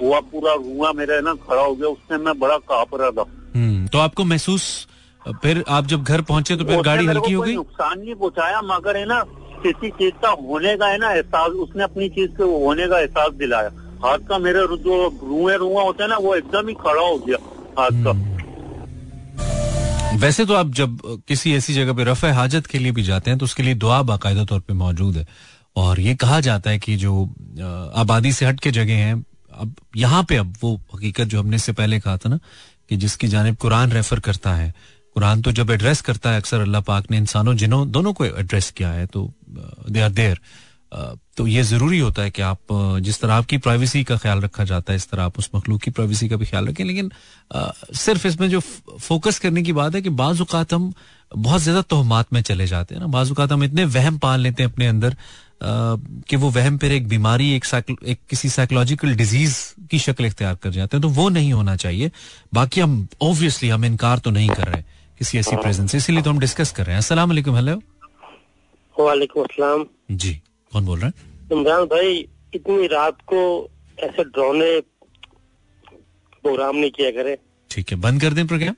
हुआ पूरा रुआ मेरा ना खड़ा हो गया उससे मैं बड़ा काँप रहा था। हम्म तो आपको महसूस फिर आप जब घर पहुँचे तो फिर गाड़ी हल्की हो गई? नुकसान नहीं पहुँचाया मगर है ना किसी चीज़ का होने का है ना एहसास उसने अपनी चीज़ के होने का एहसास दिलाया। हाथ का मेरे जो रुए रुआ होता है ना वो एकदम ही खड़ा हो गया हाथ का। हम्म। वैसे तो आप जब किसी ऐसी जगह पे रफ़ हाजत के लिए भी जाते हैं तो उसके लिए दुआ बाकायदा तौर पे मौजूद है। और ये कहा जाता है कि जो आबादी से हट के जगह हैं, अब यहाँ पे अब वो हकीकत जो हमने इससे पहले कहा था ना, कि जिसकी जानब कुरान रेफर करता है। कुरान तो जब एड्रेस करता है, अक्सर अल्लाह पाक ने इंसानों जिन्हों दोनों को एड्रेस किया है तो दे आर देयर। तो ये ज़रूरी होता है कि आप जिस तरह आपकी प्राइवेसी का ख्याल रखा जाता है इस तरह आप उस मखलूक की प्राइवेसी का भी ख्याल रखें। लेकिन सिर्फ़ इसमें जो फोकस करने की बात है कि बाज अवत हम बहुत ज़्यादा तोहमात में चले जाते हैं ना। बाज अवत हम इतने वहम पाल लेते हैं अपने अंदर कि वो वहम फिर एक बीमारी एक, एक किसी साइकोलॉजिकल डिज़ीज़ की शक्ल इख्तियार कर जाते हैं। तो वो नहीं होना चाहिए। बाकी हम ऑब्वियसली हम इनकार तो नहीं कर रहे किसी ऐसी प्रेजेंस से। इसीलिए तो हम डिस्कस कर रहे हैं। वालेकुम। हेलो। वालेकुम जी। कौन बोल रहे हैं? इमरान भाई इतनी रात को ऐसे ड्रोने प्रोग्राम नहीं किया करे। ठीक है बंद कर दें प्रोग्राम?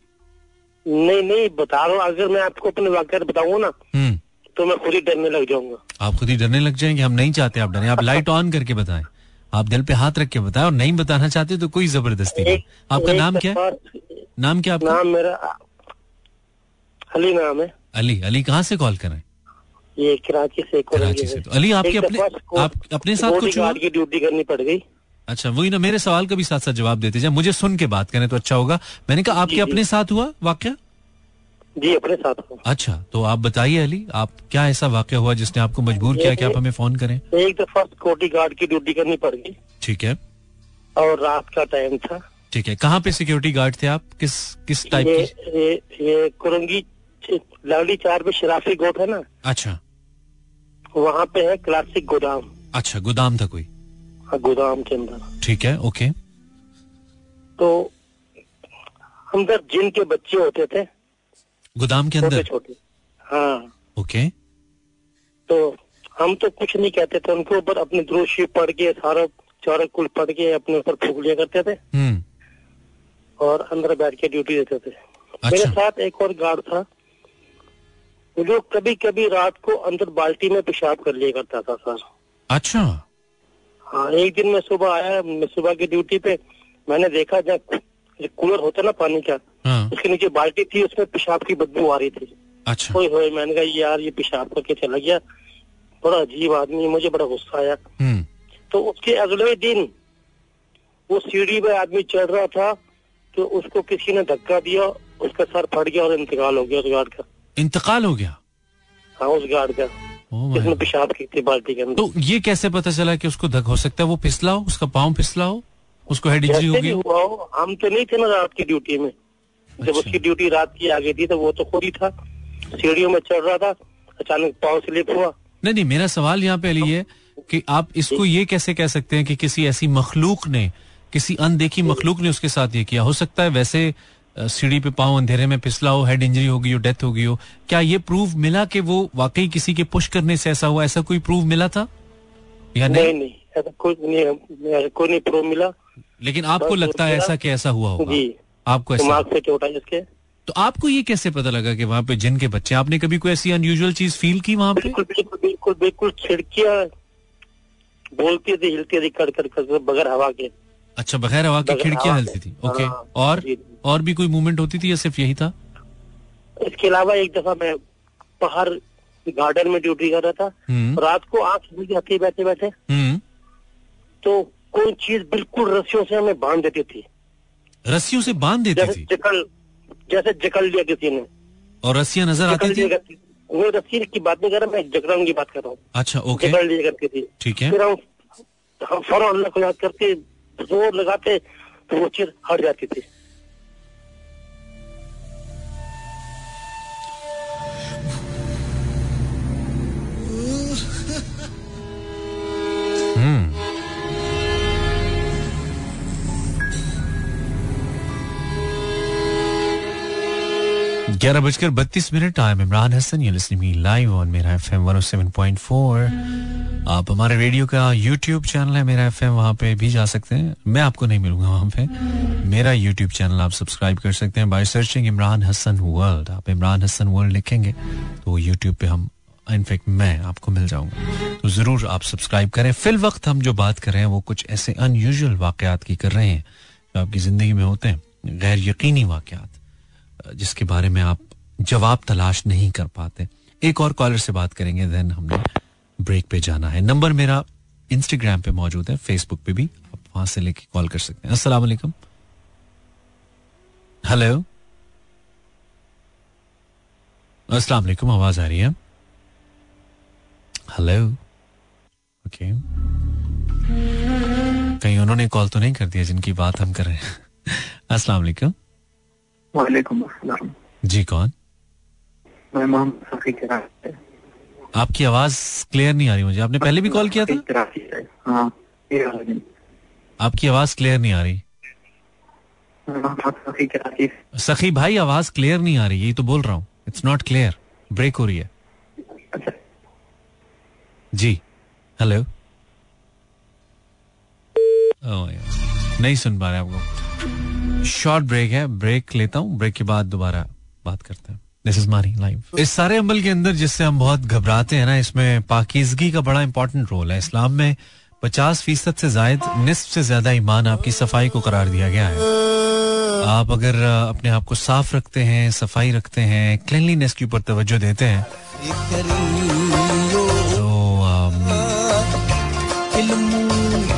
नहीं नहीं बता रहा हूँ अगर मैं आपको अपने वाक्य बताऊँगा ना हम्म। तो मैं खुद ही डरने लग जाऊँगा। आप खुद ही डरने लग जाएँगे हम नहीं चाहते आप डरें। आप लाइट ऑन करके बताएँ। आप दिल पे हाथ रख के बताएँ और नहीं बताना चाहते तो कोई ज़बरदस्ती नहीं। आपका नाम क्या है? नाम क्या आपका? नाम मेरा अली नाम है। अली अली कहाँ से कॉल कर रहे ये कराची से कराची से तो। अली आपके अपने आप अपने साथ कुछ हुआ? की ड्यूटी करनी पड़ गई। अच्छा वही ना मेरे सवाल का भी साथ साथ जवाब देते जाए। मुझे सुन के बात करें तो अच्छा होगा। मैंने कहा आपके। अपने साथ हुआ वाक्य? जी अपने साथ हुआ। अच्छा तो आप बताइए अली आप क्या ऐसा वाक्य हुआ जिसने आपको मजबूर किया कि आप हमें फ़ोन करें? एक दफ़ा सिक्योरिटी गार्ड की ड्यूटी करनी पड़ गई। ठीक है। और रात का टाइम था। ठीक है कहाँ पे सिक्योरिटी गार्ड थे आप? किस किस टाइप ये की? ये ये कुरंगी लाडी चार पे शराफी गोट है ना? अच्छा। वहाँ पे है क्लासिक गोदाम। अच्छा गोदाम था कोई? हाँ, गोदाम के अंदर। ठीक है ओके तो अंदर जिन के बच्चे होते थे गोदाम के अंदर? छोटे हाँ। ओके तो हम तो कुछ नहीं कहते थे उनके ऊपर अपने द्रोशी पढ़ के सारा चौरक कुल पढ़ के अपने ऊपर फूक लिया करते थे। हम्म। और अंदर बैठ के ड्यूटी देते थे। अच्छा। मेरे साथ एक और गार्ड था। जो कभी कभी रात को अंदर बाल्टी में पेशाब कर लिया करता था सर। अच्छा। हाँ एक दिन मैं सुबह आया मैं सुबह की ड्यूटी पे मैंने देखा जब कूलर होता ना पानी का हाँ। उसके नीचे बाल्टी थी उसमें पेशाब की बदबू आ रही थी। अच्छा। होए होए मैंने कहा यार ये पेशाब करके चला गया। बड़ा अजीब आदमी है, मुझे बड़ा गुस्सा आया। हम्म। तो उसके अगले दिन वो सीढ़ी पे आदमी चढ़ रहा था तो उसको किसी ने धक्का दिया उसका सर फट गया और इंतकाल हो गया उस गार्ड का। इंतकाल हो गया? हाँ उस गार्ड का। जिसने पेशाब की थी बाल्टी के अंदर। तो ये कैसे पता चला कि उसको धक हो सकता है? वो फिसला हो उसका पाँव फिसला हो? उसको हेड इंजरी हो गई हुआ हो हम तो नहीं थे ना रात की ड्यूटी में। अच्छा। जब। उसकी ड्यूटी रात की आ गई थी तो वो तो खुद ही था। सीढ़ियों में चढ़ रहा था अचानक पाँव स्लिप हुआ। नहीं नहीं मेरा सवाल यहाँ पे अली है कि आप इसको ये कैसे कह सकते हैं कि किसी ऐसी मखलूक ने किसी अनदेखी मखलूक ने उसके साथ ये किया? हो सकता है वैसे सीढ़ी पे पाओ अंधेरे में फिसला हो हेड इंजरी हो गई हो डेथ हो गई हो क्या ये प्रूफ मिला कि वो वाकई किसी के पुश करने से ऐसा हुआ? ऐसा कोई प्रूफ मिला था? या नहीं? नहीं नहीं ऐसा कुछ नहीं कोई नहीं प्रूफ मिला। लेकिन आपको लगता है ऐसा कि ऐसा हुआ होगा? आपको ऐसा से चोट आई उसके तो आपको ये कैसे पता लगा कि वहाँ पे जिन के बच्चे आपने कभी कोई ऐसी अनयूजुअल चीज़ फील की वहाँ पे? बिल्कुल बिल्कुल बिल्कुल बिल्कुल खिड़कियाँ बोलती थी हिलती थी कर बगैर हवा के। अच्छा बगैर हवा की खिड़कियाँ हिलती थी। ओके हाँ, और। और भी कोई मूवमेंट होती थी या सिर्फ़ यही था? इसके अलावा एक दफ़ा मैं बाहर गार्डन में ड्यूटी कर रहा था। हम्म। रात को आँख खुल जाती बैठे बैठे। हम्म। तो कोई चीज़ बिल्कुल रस्सियों से हमें बाँध देती थी। रस्सियों से बाँध देती थी? जकड़ जैसे जकड़ लिया किसी ने। और रस्सियाँ नज़र आती थी? वो रस्सी की बात नहीं कर रहा मैं जकड़न की बात कर रहा हूँ। अच्छा ओके जकड़ लिया करती थी। ठीक है। फिर हम हम फ़ौरन अल्लाह को याद करके ज़ोर लगाते तो वो चीज़ हट जाती थी। ग्यारह बजकर बत्तीस minute. I am Imran Hasan you listening live on Mera FM 107.4 आप हमारे रेडियो का यूट्यूब चैनल है मेरा एफएम वहाँ पे भी जा सकते हैं। मैं आपको नहीं मिलूँगा वहाँ पे। मेरा यूट्यूब चैनल आप सब्सक्राइब कर सकते हैं by searching Imran Hasan world आप इमरान हसन वर्ल्ड लिखेंगे तो यूट्यूब पे हम इनफेक्ट मैं आपको मिल जाऊँगा। तो ज़रूर आप सब्सक्राइब करें। फिल वक्त हम जो बात कर रहे हैं, वो कुछ ऐसे अनयूजल वाकयात की कर रहे हैं, जो आपकी ज़िंदगी में होते हैं, गैर यकीनी वाकयात। जिसके बारे में आप जवाब तलाश नहीं कर पाते। एक और कॉलर से बात करेंगे देन हमने ब्रेक पे जाना है। नंबर मेरा इंस्टाग्राम पे मौजूद है फेसबुक पे भी। आप वहाँ से लेके कॉल कर सकते हैं। वालेकुम। हेलो अस्सलाम वालेकुम, आवाज़ आ रही है? हेलो ओके कहीं उन्होंने कॉल तो नहीं कर दिया जिनकी बात हम कर रहे हैं। अस्सलाम वालेकुम। वालेकुम अस्सलाम। जी कौन? मैं मोहम्मद कराची आपकी आवाज़ क्लियर नहीं आ रही मुझे। आपने पहले भी कॉल किया था? कराची से। हाँ आपकी आवाज़ क्लियर नहीं आ रही। सखी भाई आवाज़ क्लियर नहीं आ रही। यही तो बोल रहा हूँ। इट्स नॉट क्लियर ब्रेक हो रही है। अच्छा। जी। हेलो नहीं सुन पा रहे आपको शॉर्ट ब्रेक है ब्रेक लेता हूँ ब्रेक के बाद दोबारा बात करते हैं। दिस इज़ मारी लाइव इस सारे अमल के अंदर जिससे हम बहुत घबराते हैं ना, इसमें पाकिजगी का बड़ा इंपॉर्टेंट रोल है। इस्लाम में पचास फ़ीसद से जायद निस्फ से ज़्यादा ईमान आपकी सफ़ाई को करार दिया गया है। आप अगर अपने आप को साफ़ रखते हैं, सफ़ाई रखते हैं क्लिनलीनेस के ऊपर तवज्जो देते हैं।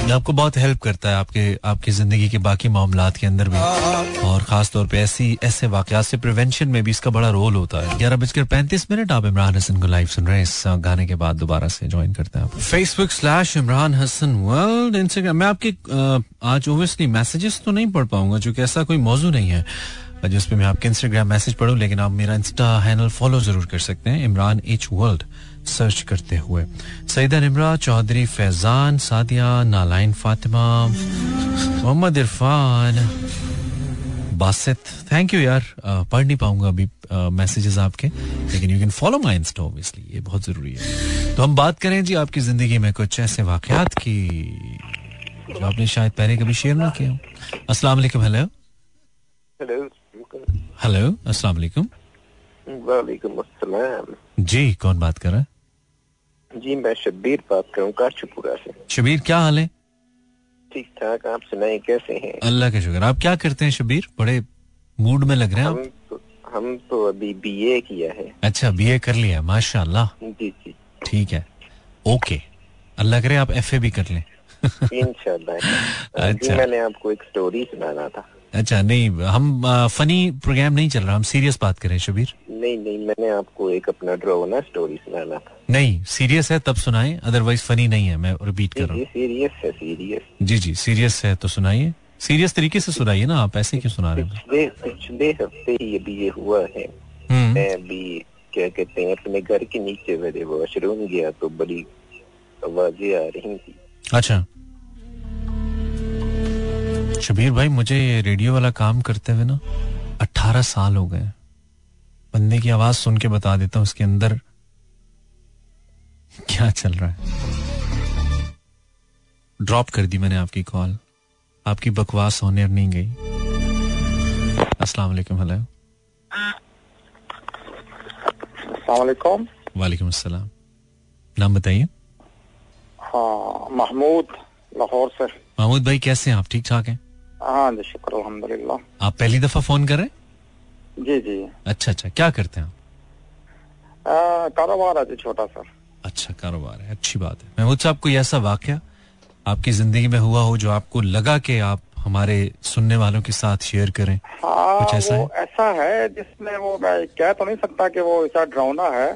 ये आपको बहुत हेल्प करता है आपके, आपकी ज़िंदगी के बाकी मामला के अंदर भी। और खास तौर पे ऐसी, ऐसे वाकयात से प्रिवेंशन में भी इसका बड़ा रोल होता है। ग्यारह बजकर पैंतीस मिनट, आप इमरान हसन को लाइव सुन रहे हैं। इस गाने के बाद दोबारा से ज्वाइन करते हैं Facebook slash Imran Hasan world Instagram मैं आपके आज ओबियसली मैसेजेस तो नहीं पढ़ पाऊँगा, क्योंकि ऐसा कोई मौजू नहीं है। जिसपे मैं आपके इंस्टाग्राम मैसेज पढ़ूं, लेकिन आप मेरा इंस्टा हैंडल फॉलो ज़रूर कर सकते हैं। इमरान एच वर्ल्ड सर्च करते हुए। सईदा निमरा चौधरी फैजान सादिया नालाइन फातिमा मोहम्मद इरफान। बासित। थैंक यू यार। पढ़ नहीं पाऊँगा अभी मैसेजेस आपके। लेकिन you can follow my insta obviously ये बहुत ज़रूरी है। तो हम बात करें जी आपकी ज़िंदगी में कुछ ऐसे वाकयात की जो आपने शायद पहले कभी शेयर ना किया अस्सलाम वालेकुम हेलो हेलो हेलो अस्सलाम वालेकुम। वालेकुम अस्सलाम। जी कौन बात कर रहा है? जी मैं शब्बीर बात कर हूँ से। शबीर क्या हाल है? ठीक ठाक आप सुनाए कैसे हैं? अल्लाह का शुक्र। आप क्या करते हैं शबीर बड़े मूड में लग रहे हैं हम आप तो हम तो अभी बीए किया है। अच्छा बीए कर लिया माशाल्लाह। जी जी। ठीक है। ओके। अल्लाह करे आप एफए भी कर लें। इंशाल्लाह। अच्छा। मैंने आपको एक स्टोरी सुनाना था। अच्छा नहीं हम फनी प्रोग्राम नहीं चल रहा हम सीरियस बात करें शबीर नहीं नहीं मैंने आपको एक अपना ड्रोना स्टोरी सुनाना था। नहीं सीरियस है तब सुनाए अदरवाइज़ फनी नहीं है मैं रिपीट कर रहा हूँ। सीरियस है सीरियस जी जी सीरियस है तो सुनाइए। सीरियस तरीके से सुनाइए ना आप ऐसे क्यों सुना रहे हैं? पिछले हफ़्ते ही अभी ये हुआ है। हम्म, मैं अभी क्या कहते हैं अपने घर के नीचे मेरे वॉशरूम गया तो बड़ी आवाज़ें आ रही थी। अच्छा। शबीर भाई मुझे ये रेडियो वाला काम करते हुए ना अट्ठारह साल हो गए। बंदे की आवाज़ सुन के बता देता हूँ उसके अंदर क्या चल रहा है। ड्रॉप कर दी मैंने आपकी कॉल आपकी बकवास होने नहीं गई। अस्सलाम वालेकुम हेलो वालेकुम। वालेकुम अस्सलाम। नाम बताइए। हाँ महमूद लाहौर से। महमूद भाई कैसे हैं आप? ठीक ठाक हैं? हाँ जी शुक्र अलहमदुल्ला आप पहली दफ़ा फ़ोन कर रहे हैं? जी जी। अच्छा अच्छा क्या करते हैं आप? कारोबार है जी छोटा सा। अच्छा कारोबार है अच्छी बात है। महमूद साहब कोई ऐसा वाक्य आपकी ज़िंदगी में हुआ हो जो आपको लगा कि आप हमारे सुनने वालों के साथ शेयर करें। हाँ कुछ ऐसा वो है? ऐसा है जिसमें वो मैं कह तो नहीं सकता कि वो ऐसा डरावना है।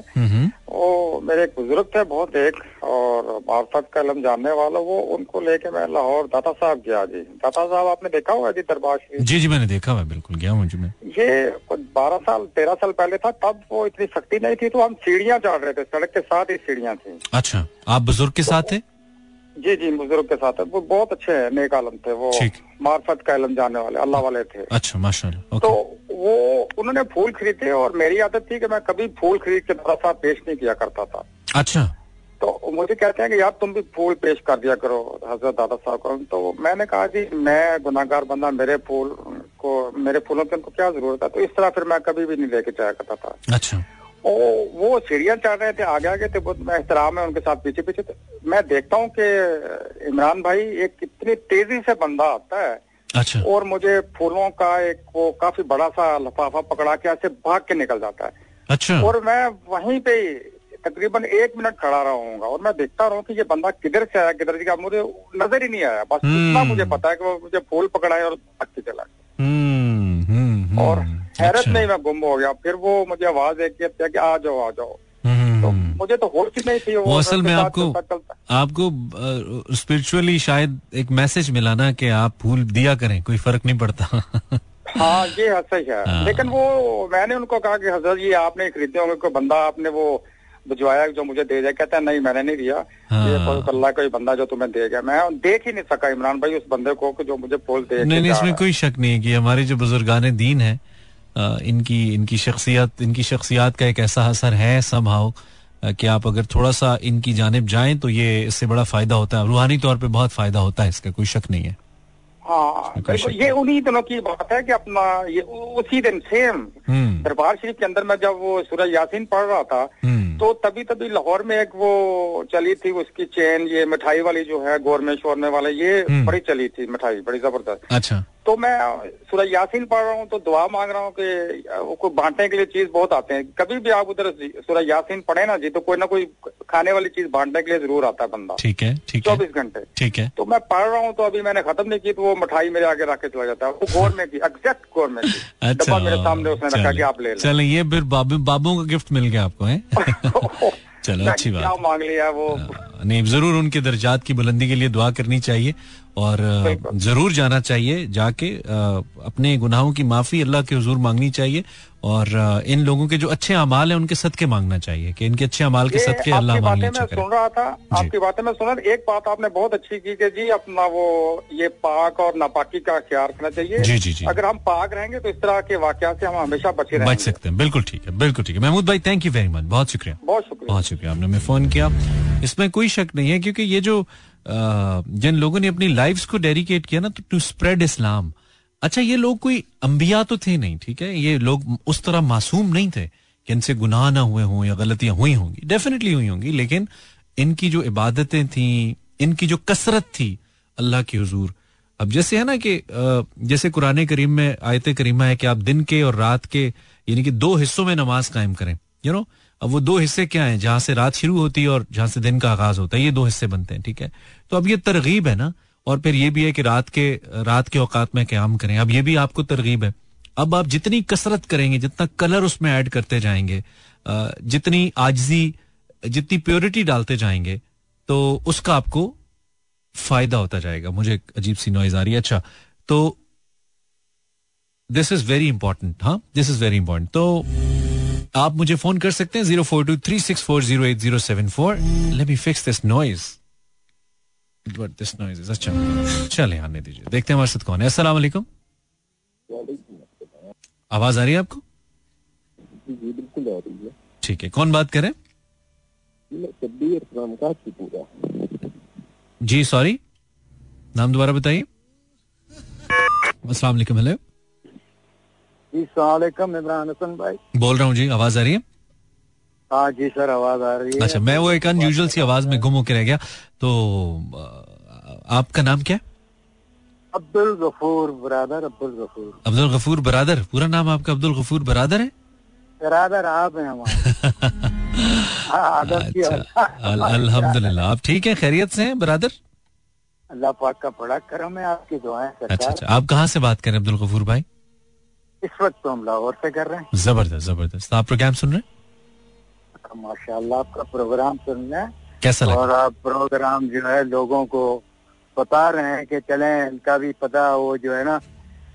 वो मेरे एक बुज़ुर्ग थे बहुत एक और मार्फत का इलम जानने वाला वो उनको लेके मैं लाहौर दाता साहब गया जी। दाता साहब आपने देखा हुआ जी दरबार जी जी मैंने देखा हुआ बिल्कुल गया मुझे मैं। ये कुछ बारह साल तेरह साल पहले था तब वो इतनी सख्ती नहीं थी तो हम सीढ़ियाँ चढ़ रहे थे सड़क के साथ ही सीढ़ियाँ थी। अच्छा आप बुज़ुर्ग के साथ थे? जी जी बुज़ुर्ग के साथ है। वो बहुत अच्छे हैं नेक आलम थे वो मार्फत का इलम जानने वाले अल्लाह वाले थे। अच्छा माशाल्लाह तो वो उन्होंने फूल खरीदे और मेरी आदत थी कि मैं कभी फूल खरीद के दादा साहब पेश नहीं किया करता था। अच्छा। तो मुझे कहते हैं कि यार तुम भी फूल पेश कर दिया करो हज़रत दादा साहब को। तो मैंने कहा जी मैं गुनाहगार बंदा मेरे फूल को मेरे फूलों की उनको क्या ज़रूरत है? तो इस तरह फिर मैं कभी भी नहीं लेके जाया करता था। अच्छा। ओ, वो सीढ़ियाँ चढ़ रहे थे आगे आगे थे बहुत मैं एहतराम है उनके साथ पीछे पीछे थे। मैं देखता हूँ कि इमरान भाई एक कितनी तेज़ी से बंदा आता है अच्छा। और मुझे फूलों का एक वो काफ़ी बड़ा सा लफाफा पकड़ा के ऐसे भाग के निकल जाता है। अच्छा। और मैं वहीं पे तकरीबन एक मिनट खड़ा रहूँगा और मैं देखता रहूँ कि ये बंदा किधर से आया किधर से मुझे नज़र ही नहीं आया। बस हम्म। इतना मुझे पता है कि वो मुझे फूल पकड़ाए और भाग के चला हम्म हम्म, और हैरत अच्छा। में मैं गुम हो गया फिर वो मुझे आवाज़ एक की कि आ जाओ आ जाओ हम्म, तो। मुझे तो होश ही नहीं थी वो असल में आपको चलता। आपको स्पिरिचुअली शायद एक मैसेज मिला ना कि आप फूल दिया करें कोई फ़र्क नहीं पड़ता हाँ ये सही है हाँ। लेकिन वो मैंने उनको कहा कि हज़रत जी आपने खरीदे होंगे कोई बंदा आपने वो भिजवाया जो मुझे दे दिया कहता है नहीं मैंने नहीं दिया हाँ। ये कोई अल्लाह कोई बंदा जो तुम्हें दे गया मैं देख ही नहीं सका इमरान भाई उस बंदे को जो मुझे फूल दे नहीं नहीं इसमें कोई शक नहीं है कि हमारे जो बुजुर्गान दीन है इनकी इनकी शख्सियत इनकी शख्सियात का एक ऐसा असर है सब हाउ कि आप अगर थोड़ा सा इनकी जानब जाएँ तो ये इससे बड़ा फ़ायदा होता है। रूहानी तौर पे बहुत फ़ायदा होता है इसका कोई शक नहीं है। हाँ ये उन्हीं दिनों की बात है कि अपना ये उसी दिन सेम हम्म। दरबार शरीफ के अंदर मैं जब वो सूरज यासीन पढ़ रहा था हम्म। तो तभी तभी लाहौर में एक वो चली थी उसकी चेन ये मिठाई वाली जो है गोरमे शोरमे वाले ये हम्म। बड़ी चली थी मिठाई बड़ी ज़बरदस्त। अच्छा। तो मैं सूरज यासीन पढ़ रहा हूँ तो दुआ मांग रहा हूँ कि वो बांटने के लिए चीज़ बहुत आते हैं। कभी भी आप उधर सूरज यासीन पढ़े ना जी तो कोई ना कोई खाने वाली चीज़ बांटने के लिए ज़रूर आता है बंदा। ठीक है ठीक चौबीस घंटे। ठीक है। तो मैं पढ़ रहा हूँ तो अभी मैंने खत्म नहीं की तो वो मिठाई मेरे आगे रख के चला जाता है। वो गोर में की एग्जैक्ट गोर में अच्छा। डब्बा मेरे सामने उसने रखा की आप ले चलें ये फिर बाबू का गिफ्ट मिल गया आपको है? चलो अच्छी बात। क्या मांग लिया वो। नहीं ज़रूर उनके दर्जात की बुलंदी के लिए दुआ करनी चाहिए। और ज़रूर जाना चाहिए जाके अपने गुनाहों की माफ़ी अल्लाह के हुजूर मांगनी चाहिए और इन लोगों के जो अच्छे अमाल है उनके सदके मांगना चाहिए कि इनके अच्छे अमाल के सदके अल्लाह मांगने मैं अच्छा सुन रहा था आपकी बातें मैं सुन रहा एक बात आपने बहुत अच्छी की कि जी अपना वो ये पाक और नापाकी का ख्याल रखना चाहिए। जी, जी, जी। अगर हम पाक रहेंगे तो इस तरह के वाकया से हम हमेशा बचे बच सकते हैं। बिल्कुल ठीक है बिल्कुल ठीक है। महमूद भाई थैंक यू वेरी मच बहुत शुक्रिया। बहुत शुक्रिया। बहुत शुक्रिया। आपने हमें फ़ोन किया। इसमें कोई शक नहीं है क्योंकि ये जो जिन लोगों ने अपनी लाइफ को डेडिकेट किया ना तो टू स्प्रेड इस्लाम अच्छा ये लोग कोई अंबिया तो थे नहीं, ठीक है? ये लोग उस तरह मासूम नहीं थे कि इनसे गुनाह ना हुए हों या गलतियाँ हुई होंगी। डेफिनेटली हुई होंगी, लेकिन इनकी जो इबादतें थी, इनकी जो कसरत थी, अल्लाह की हजूर। अब जैसे है ना कि जैसे कुरान करीम में, आयत करीमा है कि आप दिन के और रात के, यानी कि दो हिस्सों में नमाज़ कायम करें। यू नो अब वो दो हिस्से क्या हैं? जहाँ से रात शुरू होती है और जहाँ से दिन का आगाज़ होता है, ये दो हिस्से बनते हैं, ठीक है? तो अब ये तरगीब है ना? और फिर ये भी है कि रात के रात के औकात में क्याम करें। अब ये भी आपको तरगीब है। अब आप जितनी कसरत करेंगे, जितना कलर उसमें ऐड करते जाएँगे जितनी आजजी, जितनी प्योरिटी डालते जाएँगे तो उसका आपको फ़ायदा होता जाएगा। मुझे एक अजीब सी नॉइज़ आ रही है। अच्छा तो दिस इज़ वेरी इंपॉर्टेंट हाँ? दिस इज़ वेरी इंपॉर्टेंट तो आप मुझे फ़ोन कर सकते हैं zero four two three six four zero eight zero seven four. Let me fix this noise but this noise is अच्छा। चले आने दीजिए। देखते हैं हमारे साथ कौन है। अस्सलाम वालेकुम। आवाज़ आ रही है आपको? बिल्कुल आ रही है। ठीक है कौन बात करें? जी सॉरी नाम दोबारा बताइए। अस्सलाम वालेकुम हेलो इमरान हसन भाई। बोल रहा हूँ जी आवाज़ आ रही है? हाँ जी सर आवाज़ आ रही है। अच्छा मैं वो एक अनयूजुअल सी आवाज़ में गुम होकर रह गया। तो आपका नाम क्या? है अब्दुल गफूर बरादर अब्दुल गफूर। अब्दुल गफूर बरादर पूरा नाम आपका अब्दुल गफूर बरादर है? बरादर आप हैं हमारे। हाँ, अच्छा अल्हम्दुलिल्लाह आप ठीक हैं? खैरियत से हैं बरादर? अल्लाह पाक का बड़ा करम है आपकी दुआएँ अच्छा अच्छा आप कहाँ से बात करें अब्दुल गफूर भाई? इस वक्त तो हम लाहौर से कर रहे हैं। ज़बरदस्त ज़बरदस्त। आप प्रोग्राम सुन रहे हैं? माशाल्लाह आपका प्रोग्राम सुन रहे हैं। कैसा लगा? और आप प्रोग्राम जो है लोगों को बता रहे हैं कि चलें इनका भी पता हो जो है ना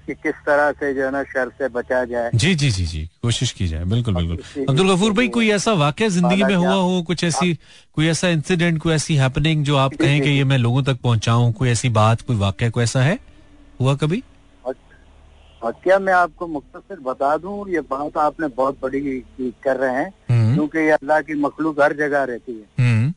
कि किस तरह से जो है ना शर से बचा जाए। जी जी जी जी कोशिश की जाए। बिल्कुल बिल्कुल। अब्दुल गफूर भाई कोई ऐसा वाक्य ज़िंदगी में हुआ हो कुछ ऐसी कोई ऐसा इंसिडेंट कोई ऐसी हैपनिंग जो आप कहें कि ये मैं लोगों तक पहुंचाऊं कोई ऐसी बात कोई वाक्य कोई ऐसा है? हुआ कभी? क्या मैं आपको मुख्तर बता दूँ ये बात आपने बहुत बड़ी कर रहे हैं हम्म। क्योंकि ये अल्लाह की मखलूक हर जगह रहती है। हम्म।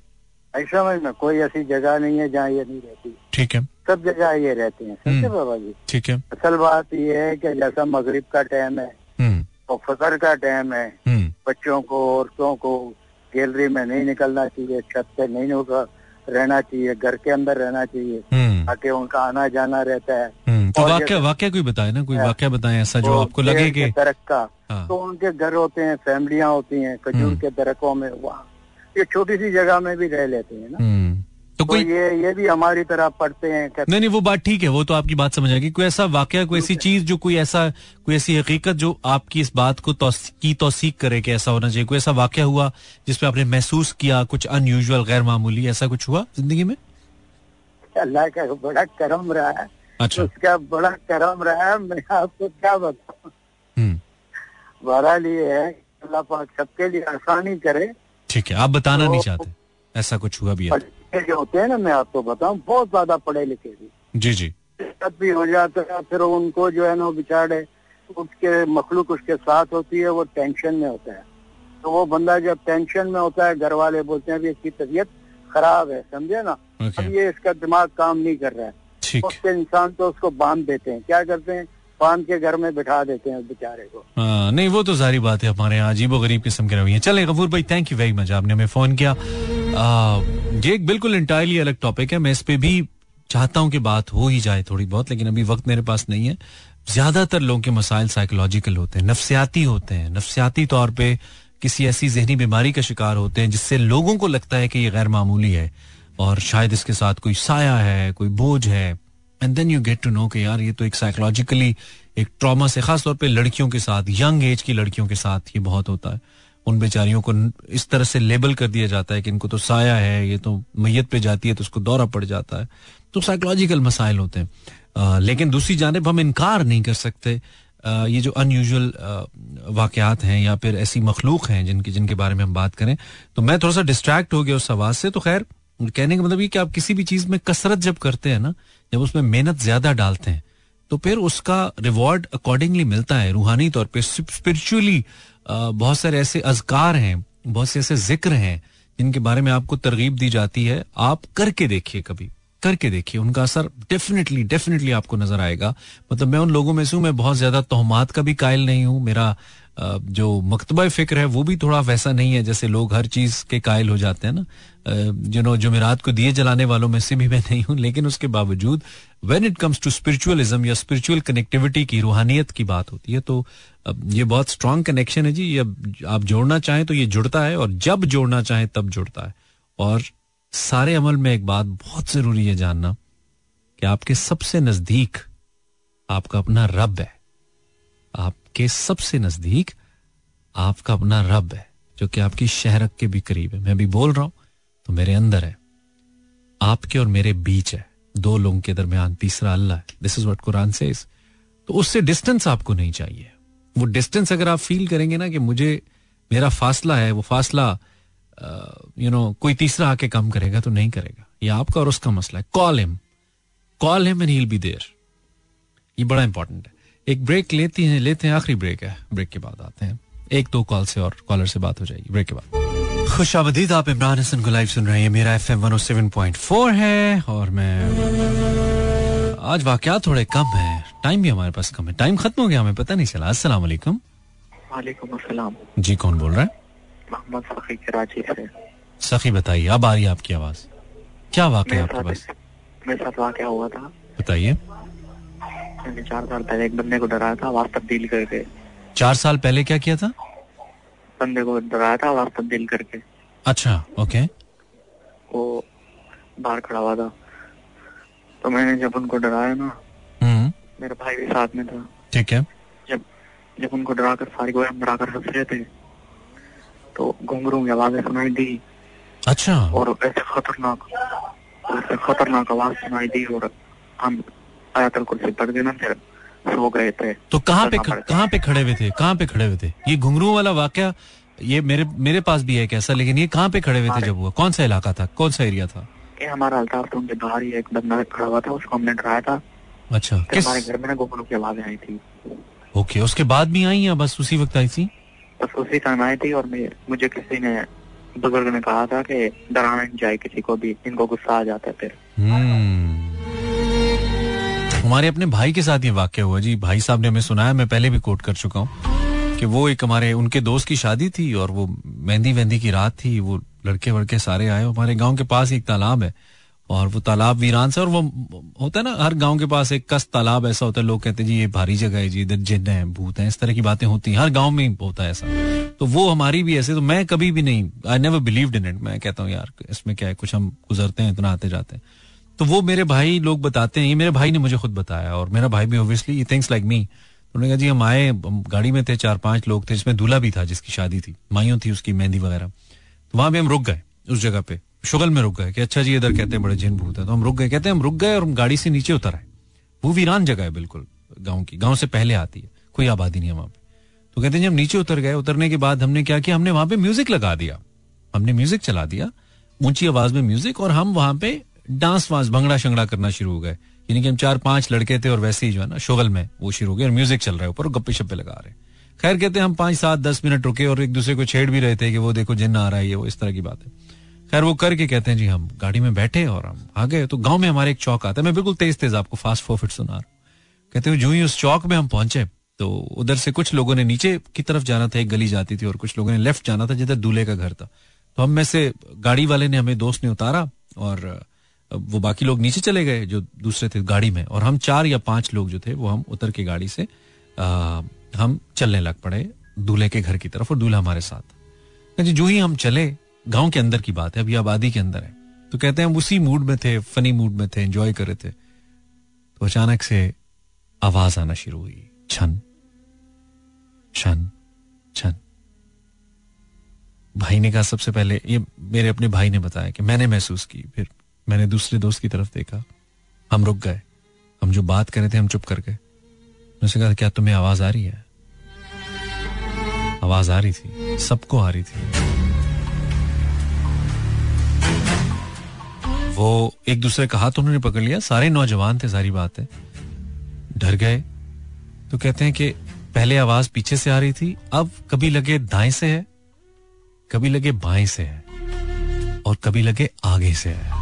ऐसा समझ में कोई ऐसी जगह नहीं है जहाँ ये नहीं रहती। ठीक है। सब जगह ये रहती हैं समझे हम्म। बाबा जी? ठीक है। असल बात ये है कि जैसा मगरिब का टाइम है हम्म। और फजर का टाइम है हम्म। बच्चों को औरतों को गैलरी में नहीं निकलना चाहिए छत पे नहीं होगा। रहना चाहिए घर के अंदर रहना चाहिए हम्म ताकि उनका आना जाना रहता है हम्म तो वाक्य वाक्य कोई बताए ना कोई हाँ। वाक्य बताए ऐसा जो तो आपको लगे कि के का हाँ। तो उनके घर होते हैं फैमिलियाँ होती हैं खजूर हम्म। के दरख्तों में वहाँ ये छोटी सी जगह में भी रह लेते हैं ना हम्म कोई ये ये भी हमारी तरह पढ़ते हैं नहीं नहीं वो बात ठीक है वो तो आपकी बात समझ आएगी कोई ऐसा वाक्य कोई ऐसी चीज़ जो कोई ऐसा कोई ऐसी हकीकत जो आपकी इस बात को तौस, की तौसीक करे कि ऐसा होना चाहिए? कोई ऐसा वाक्य हुआ जिसपे आपने महसूस किया कुछ अनयूजुअल गैर मामूली ऐसा कुछ हुआ ज़िंदगी में? अल्लाह का बड़ा करम रहा है। अच्छा। उसका बड़ा करम रहा है मैं आपको क्या बताऊँ? हम्म। बहरहाल ये है अल्लाह पाक सबके लिए आसानी करे। ठीक है आप बताना नहीं तो- चाहते। ऐसा कुछ हुआ भी है। पढ़े जो होते हैं ना मैं आपको बताऊँ बहुत ज़्यादा पढ़े लिखे भी। जी जी। दिक्कत भी हो जाता है फिर उनको जो है ना वो बेचारे उसके मखलूक उसके साथ होती है वो टेंशन में होता है। तो वो बंदा जब टेंशन में होता है घर वाले बोलते हैं भी इसकी तबीयत खराब है समझे ना? ओके अब ये इसका दिमाग काम नहीं कर रहा है। उसके इंसान तो उसको बाँध देते हैं। क्या करते हैं? बाँध के घर में बिठा देते हैं बेचारे को। हाँ नहीं वो तो सारी बात है हमारे यहाँ अजीबो गरीब किस्म के रवैये चले गफूर भाई थैंक यू वेरी मच आपने हमें फ़ोन किया। आ, ये एक बिल्कुल इंटायरली अलग टॉपिक है मैं इस पे भी चाहता हूँ कि बात हो ही जाए थोड़ी बहुत लेकिन अभी वक्त मेरे पास नहीं है। ज़्यादातर लोगों के मसाइल साइकोलॉजिकल होते हैं नफसियाती होते हैं। नफसियाती तौर पे किसी ऐसी जहनी बीमारी का शिकार होते हैं जिससे लोगों को लगता है कि ये गैर मामूली है और शायद इसके साथ कोई साया है कोई बोझ है। And then you get to know कि यार ये तो एक साइकोलॉजिकली एक ट्रॉमा से खास तौर पे लड़कियों के साथ यंग एज की लड़कियों के साथ ये बहुत होता है। उन बेचारियों को इस तरह से लेबल कर दिया जाता है कि इनको तो साया है ये तो मैयत पे जाती है तो उसको दौरा पड़ जाता है। तो साइकोलॉजिकल मसाइल होते हैं। अ, लेकिन दूसरी जानब हम इनकार नहीं कर सकते। अ, ये जो अनयूजल वाकयात हैं या फिर ऐसी मखलूक हैं जिनकी जिनके बारे में हम बात करें तो मैं थोड़ा सा डिस्ट्रैक्ट हो गया उस आवाज़ से। तो खैर कहने का मतलब ये कि आप किसी भी चीज़ में कसरत जब करते हैं ना जब उसमें मेहनत ज़्यादा डालते हैं तो फिर उसका रिवॉर्ड अकॉर्डिंगली मिलता है, रूहानी तौर पे। स्पिरिचुअली बहुत सारे ऐसे अजकार हैं, बहुत से ऐसे ज़िक्र हैं, जिनके बारे में आपको तरगीब दी जाती है। आप करके देखिए कभी, करके देखिए। उनका असर डेफिनेटली डेफिनेटली आपको नज़र आएगा। मतलब मैं उन लोगों में से हूँ, मैं बहुत ज़्यादा तोहमात का भी कायल नहीं हूँ। मेरा जो मकतबा फ़िक्र है, वो भी थोड़ा वैसा नहीं है, जैसे लोग हर चीज़ के कायल हो जाते हैं ना। यू नो जुमेरात को दिए जलाने वालों में से भी मैं नहीं हूँ, लेकिन उसके बावजूद when it comes to spiritualism या स्पिरिचुअल कनेक्टिविटी की, रूहानियत की बात होती है तो ये बहुत स्ट्रांग कनेक्शन है जी। ये आप जोड़ना चाहें तो ये जुड़ता है और जब जोड़ना चाहें तब जुड़ता है। और सारे अमल में एक बात बहुत ज़रूरी है जानना कि आपके सबसे नज़दीक आपका अपना रब है। आपके सबसे नज़दीक आपका अपना रब है, जो कि आपकी शहरक के भी करीब है। मैं भी बोल रहा हूँ तो मेरे अंदर है। आपके और मेरे बीच है। दो लोगों के दरमियान तीसरा अल्लाह है। दिस इज़ व्हाट कुरान से तो उससे डिस्टेंस आपको नहीं चाहिए। वो डिस्टेंस अगर आप फील करेंगे ना कि मुझे, मेरा फासला है, वो फासला यू नो कोई तीसरा आके काम करेगा तो नहीं करेगा। ये आपका और उसका मसला है। Call him call him and he'll be there ये बड़ा इंपॉर्टेंट है। एक ब्रेक लेती हैं, लेते हैं, आखिरी ब्रेक है। ब्रेक के बाद आते हैं। एक दो कॉल से और कॉलर से बात हो जाएगी। ब्रेक के बाद। खुश आमदीद आप इमरान हसन को लाइव सुन रहे हैं। मेरा एफ़ एम पॉइंट फोर है और मैं आज वाकयात थोड़े कम है। टाइम भी हमारे पास कम है। टाइम खत्म हो गया हमें पता नहीं चला। अस्सलाम वालेकुम। वालेकुम अस्सलाम। जी कौन बोल रहा है? मोहम्मद सखी कराची से। सखी बताइए अब आ रही है आपकी आवाज़। क्या वाकया आपके पास? मेरे साथ वाकया हुआ था। बताइए। मैंने चार साल पहले एक बंदे को डराया था आवाज़ तब्दील करके। चार साल पहले क्या किया था? बंदे को डराया था आवाज़ तब्दील करके। अच्छा ओके वो बाहर खड़ा हुआ था। तो मैंने जब उनको डराया ना हम्म। मेरा भाई भी साथ में था। ठीक है। जब जब उनको डरा कर सारी को डरा कर हंस रहे थे तो घुंघरू की आवाज़ें सुनाई दी। अच्छा। और ऐसे खतरनाक ऐसे खतरनाक आवाज़ सुनाई दी और हम आयतल कुर्सी पड़ के ना फिर सो गए थे। तो कहाँ पे कहाँ पे खड़े हुए थे? कहाँ पे खड़े हुए थे? ये घुंघरू वाला वाकया ये मेरे मेरे पास भी है कैसा लेकिन ये कहाँ पे खड़े हुए थे जब हुआ? कौन सा इलाका था? कौन सा एरिया था? कि हमारा अल्ताफ तो उनके बाहर ही एक बंदा खड़ा हुआ था उसको हमने डराया था। अच्छा। किस हमारे घर में ना घुंघरू की आवाज़ें आई थी। ओके उसके बाद भी आई या बस उसी वक्त आई थी? बस उसी टाइम आई थी और मुझे किसी ने बुज़ुर्ग ने कहा था कि डराना नहीं चाहिए किसी को भी इनको गुस्सा आ जाता है फिर। हम्म। हमारे अपने भाई के साथ ये वाक्य हुआ। जी भाई साहब ने हमें सुनाया मैं पहले भी कोट कर चुका हूँ। कि वो एक हमारे, उनके दोस्त की शादी थी और वो मेहंदी वेंदी की रात थी, वो लड़के वड़के सारे आए हमारे गाँव के पास एक तालाब है और वो तालाब वीरान से और वो होता है ना, हर गाँव के पास एक कस तालाब ऐसा होता है, लोग कहते हैं, जी, ये भारी जगह है, जी, इधर जिन है, भूत है। इस तरह की बातें होती हैं, हर गाँव में होता है ऐसा। तो वो हमारी भी ऐसे तो मैं कभी भी नहीं I never believe in it मैं कहता हूँ, यार, इसमें क्या है, कुछ हम गुजरते हैं, इतना आते जाते हैं। तो वो मेरे भाई लोग बताते हैं, ये मेरे भाई ने मुझे खुद बताया और मेरा भाई भी ऑब्वियसली थिंग्स लाइक मी उन्होंने कहा, जी, हम आए गाड़ी में थे, चार पाँच लोग थे, जिसमें दूल्हा भी था, जिसकी शादी थी, माइयों थी उसकी, मेहंदी वगैरह। तो वहाँ पे हम रुक गए, उस जगह पे, शुगल में रुक गए कि अच्छा जी, इधर कहते हैं, बड़े जिन भूत है। तो हम रुक गए, कहते हैं, हम रुक गए और हम गाड़ी से नीचे उतर आए। वो वीरान जगह है बिल्कुल, गाँव की, गाँव से पहले आती है, कोई आबादी नहीं है वहाँ पे। तो कहते हैं जब नीचे उतर गए, उतरने के बाद हमने क्या किया, हमने वहाँ पे म्यूज़िक लगा दिया, हमने म्यूज़िक चला दिया, ऊँची आवाज़ में म्यूज़िक और हम वहाँ पे डांस वांस भंगड़ा शंगड़ा करना शुरू हो गए। यानी कि हम चार पाँच लड़के थे और वैसे ही जो है ना, शोगल में वो शुरू हो गए और म्यूज़िक चल रहा है ऊपर गप्पे शप्पे लगा रहे खैर, कहते हैं हम पाँच, सात, दस मिनट रुके और एक दूसरे को छेड़ भी रहे थे कि वो देखो जिन आ रहा है, ये वो, इस तरह की बात। है खैर, वो करके कहते हैं, जी, हम गाड़ी में बैठे और हम आ गए तो गाँव में हमारे एक चौक आता है। मैं बिल्कुल तेज तेज आपको फास्ट फॉरवर्ड सुना रहा कहते हैं, जो ही उस चौक में हम पहुँचे तो उधर से कुछ लोगों ने नीचे की तरफ़ जाना था, एक गली जाती थी और कुछ लोगों ने लेफ़्ट जाना था, जिधर दूल्हे का घर था। तो हम में से गाड़ी वाले ने हमें दोस्त ने उतारा और वो बाकी लोग नीचे चले गए जो दूसरे थे गाड़ी में और हम चार या पाँच लोग जो थे वो हम उतर के गाड़ी से आ, हम चलने लग पड़े दूल्हे के घर की तरफ़ और दूल्हा हमारे साथ। जी जो ही हम चले गाँव के अंदर की बात है अभी आबादी के अंदर है। तो कहते हैं हम उसी मूड में थे फनी मूड में थे एंजॉय कर रहे थे। तो अचानक से आवाज़ आना शुरू हुई छन छन छन। भाई ने कहा सबसे पहले ये मेरे अपने भाई ने बताया कि मैंने महसूस की फिर मैंने दूसरे दोस्त की तरफ़ देखा। हम रुक गए। हम जो बात कर रहे थे, हम चुप कर गए। उसने कहा, क्या तुम्हें आवाज़ आ रही है? आवाज़ आ रही थी। सबको आ रही थी। वो एक दूसरे का हाथ उन्होंने पकड़ लिया। सारे नौजवान थे, सारी बात। है डर गए। तो कहते हैं कि पहले आवाज़ पीछे से आ रही थी। अब कभी लगे दाएँ से है, कभी लगे बाएँ से है, और कभी लगे आगे से है।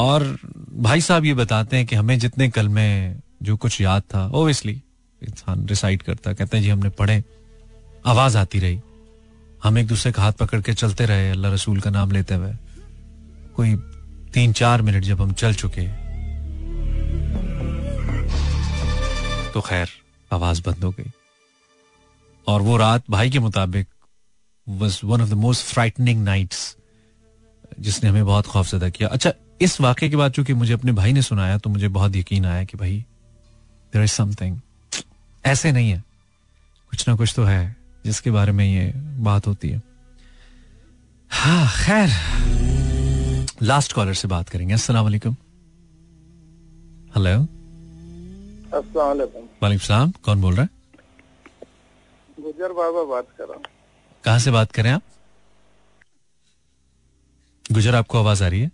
और भाई साहब ये बताते हैं कि हमें जितने कल में जो कुछ याद था ओबियसली इंसान रिसाइट करता, कहते हैं, जी, हमने पढ़े, आवाज़ आती रही। हम एक दूसरे का हाथ पकड़ के चलते रहे, अल्लाह रसूल का नाम लेते हुए। कोई तीन चार मिनट जब हम चल चुके तो खैर, आवाज़ बंद हो गई। और वो रात भाई के मुताबिक was one of the most frightening nights जिसने हमें बहुत खौफजदा किया। अच्छा इस वाक्य के बाद चूँकि मुझे अपने भाई ने सुनाया तो मुझे बहुत यकीन आया कि भाई देर इज़ समथिंग ऐसे नहीं है। कुछ ना कुछ तो है जिसके बारे में ये बात होती है। हाँ खैर। लास्ट कॉलर से बात करेंगे। अस्सलाम वालेकुम। हेलो वालेकुम सलाम। कौन बोल रहा है? गुजर बाबा बात कर रहा हूँ। कहाँ से बात करें आप? गुजर आपको आवाज़ आ रही है?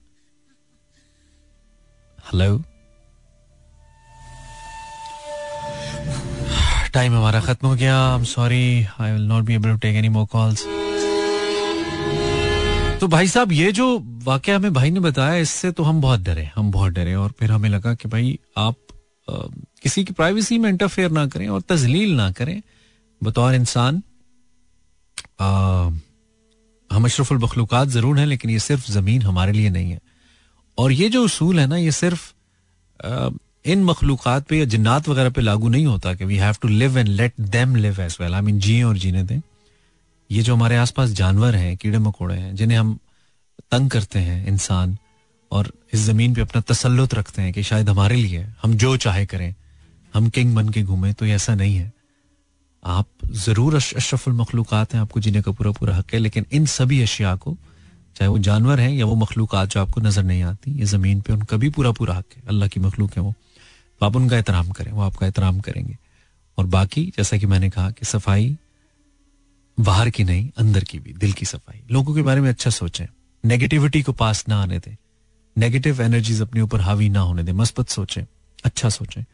हेलो टाइम हमारा खत्म हो गया। I am sorry I will not be able to take any more calls तो भाई साहब ये जो वाक्य हमें भाई ने बताया इससे तो हम बहुत डरे हम बहुत डरे। और फिर हमें लगा कि भाई आप आ, किसी की प्राइवेसी में इंटरफेयर ना करें और तजलील ना करें। बतौर इंसान हम अशरफुल मखलूक़ात ज़रूर हैं लेकिन ये सिर्फ़ ज़मीन हमारे लिए नहीं है। और ये जो उसूल है ना, ये सिर्फ़ इन मखलूक़ात पे या जन्नात वगैरह पे लागू नहीं होता कि we have to live and let them live as well I mean जिए और जीने दें। ये जो हमारे आसपास जानवर हैं, कीड़े मकोड़े हैं, जिन्हें हम तंग करते हैं, इंसान, और इस ज़मीन पे अपना तसल्लुत रखते हैं कि शायद हमारे लिए, हम जो चाहे करें, हम किंग बन के घूमें तो ऐसा नहीं है। आप ज़रूर अशरफुल मखलूक़ात हैं, आपको जीने का पूरा पूरा हक है, लेकिन इन सभी अशिया को चाहे वो जानवर हैं या वो मखलूक़ात जो आपको नज़र नहीं आती, ये ज़मीन पे उनका भी पूरा पूरा हक है। अल्लाह की मखलूक है वो। तो आप उनका एहतराम करें, वो आपका एहतराम करेंगे। और बाकी, जैसा कि मैंने कहा कि सफ़ाई बाहर की नहीं, अंदर की भी, दिल की सफ़ाई। लोगों के बारे में अच्छा सोचें। नेगेटिविटी को पास ना आने दें। नेगेटिव एनर्जीज अपने ऊपर हावी ना होने दें। मस्बत सोचें। अच्छा सोचें।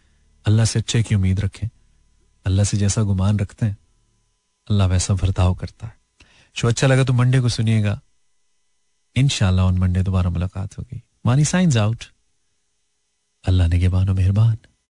अल्लाह से अच्छे की उम्मीद रखें। अल्लाह से जैसा गुमान रखते हैं, अल्लाह वैसा बर्ताव करता है। शो अच्छा लगा तो मंडे को सुनिएगा। इनशाला ऑन मंडे दोबारा मुलाकात होगी। मानी साइंस आउट। अल्लाह ने मेहरबान।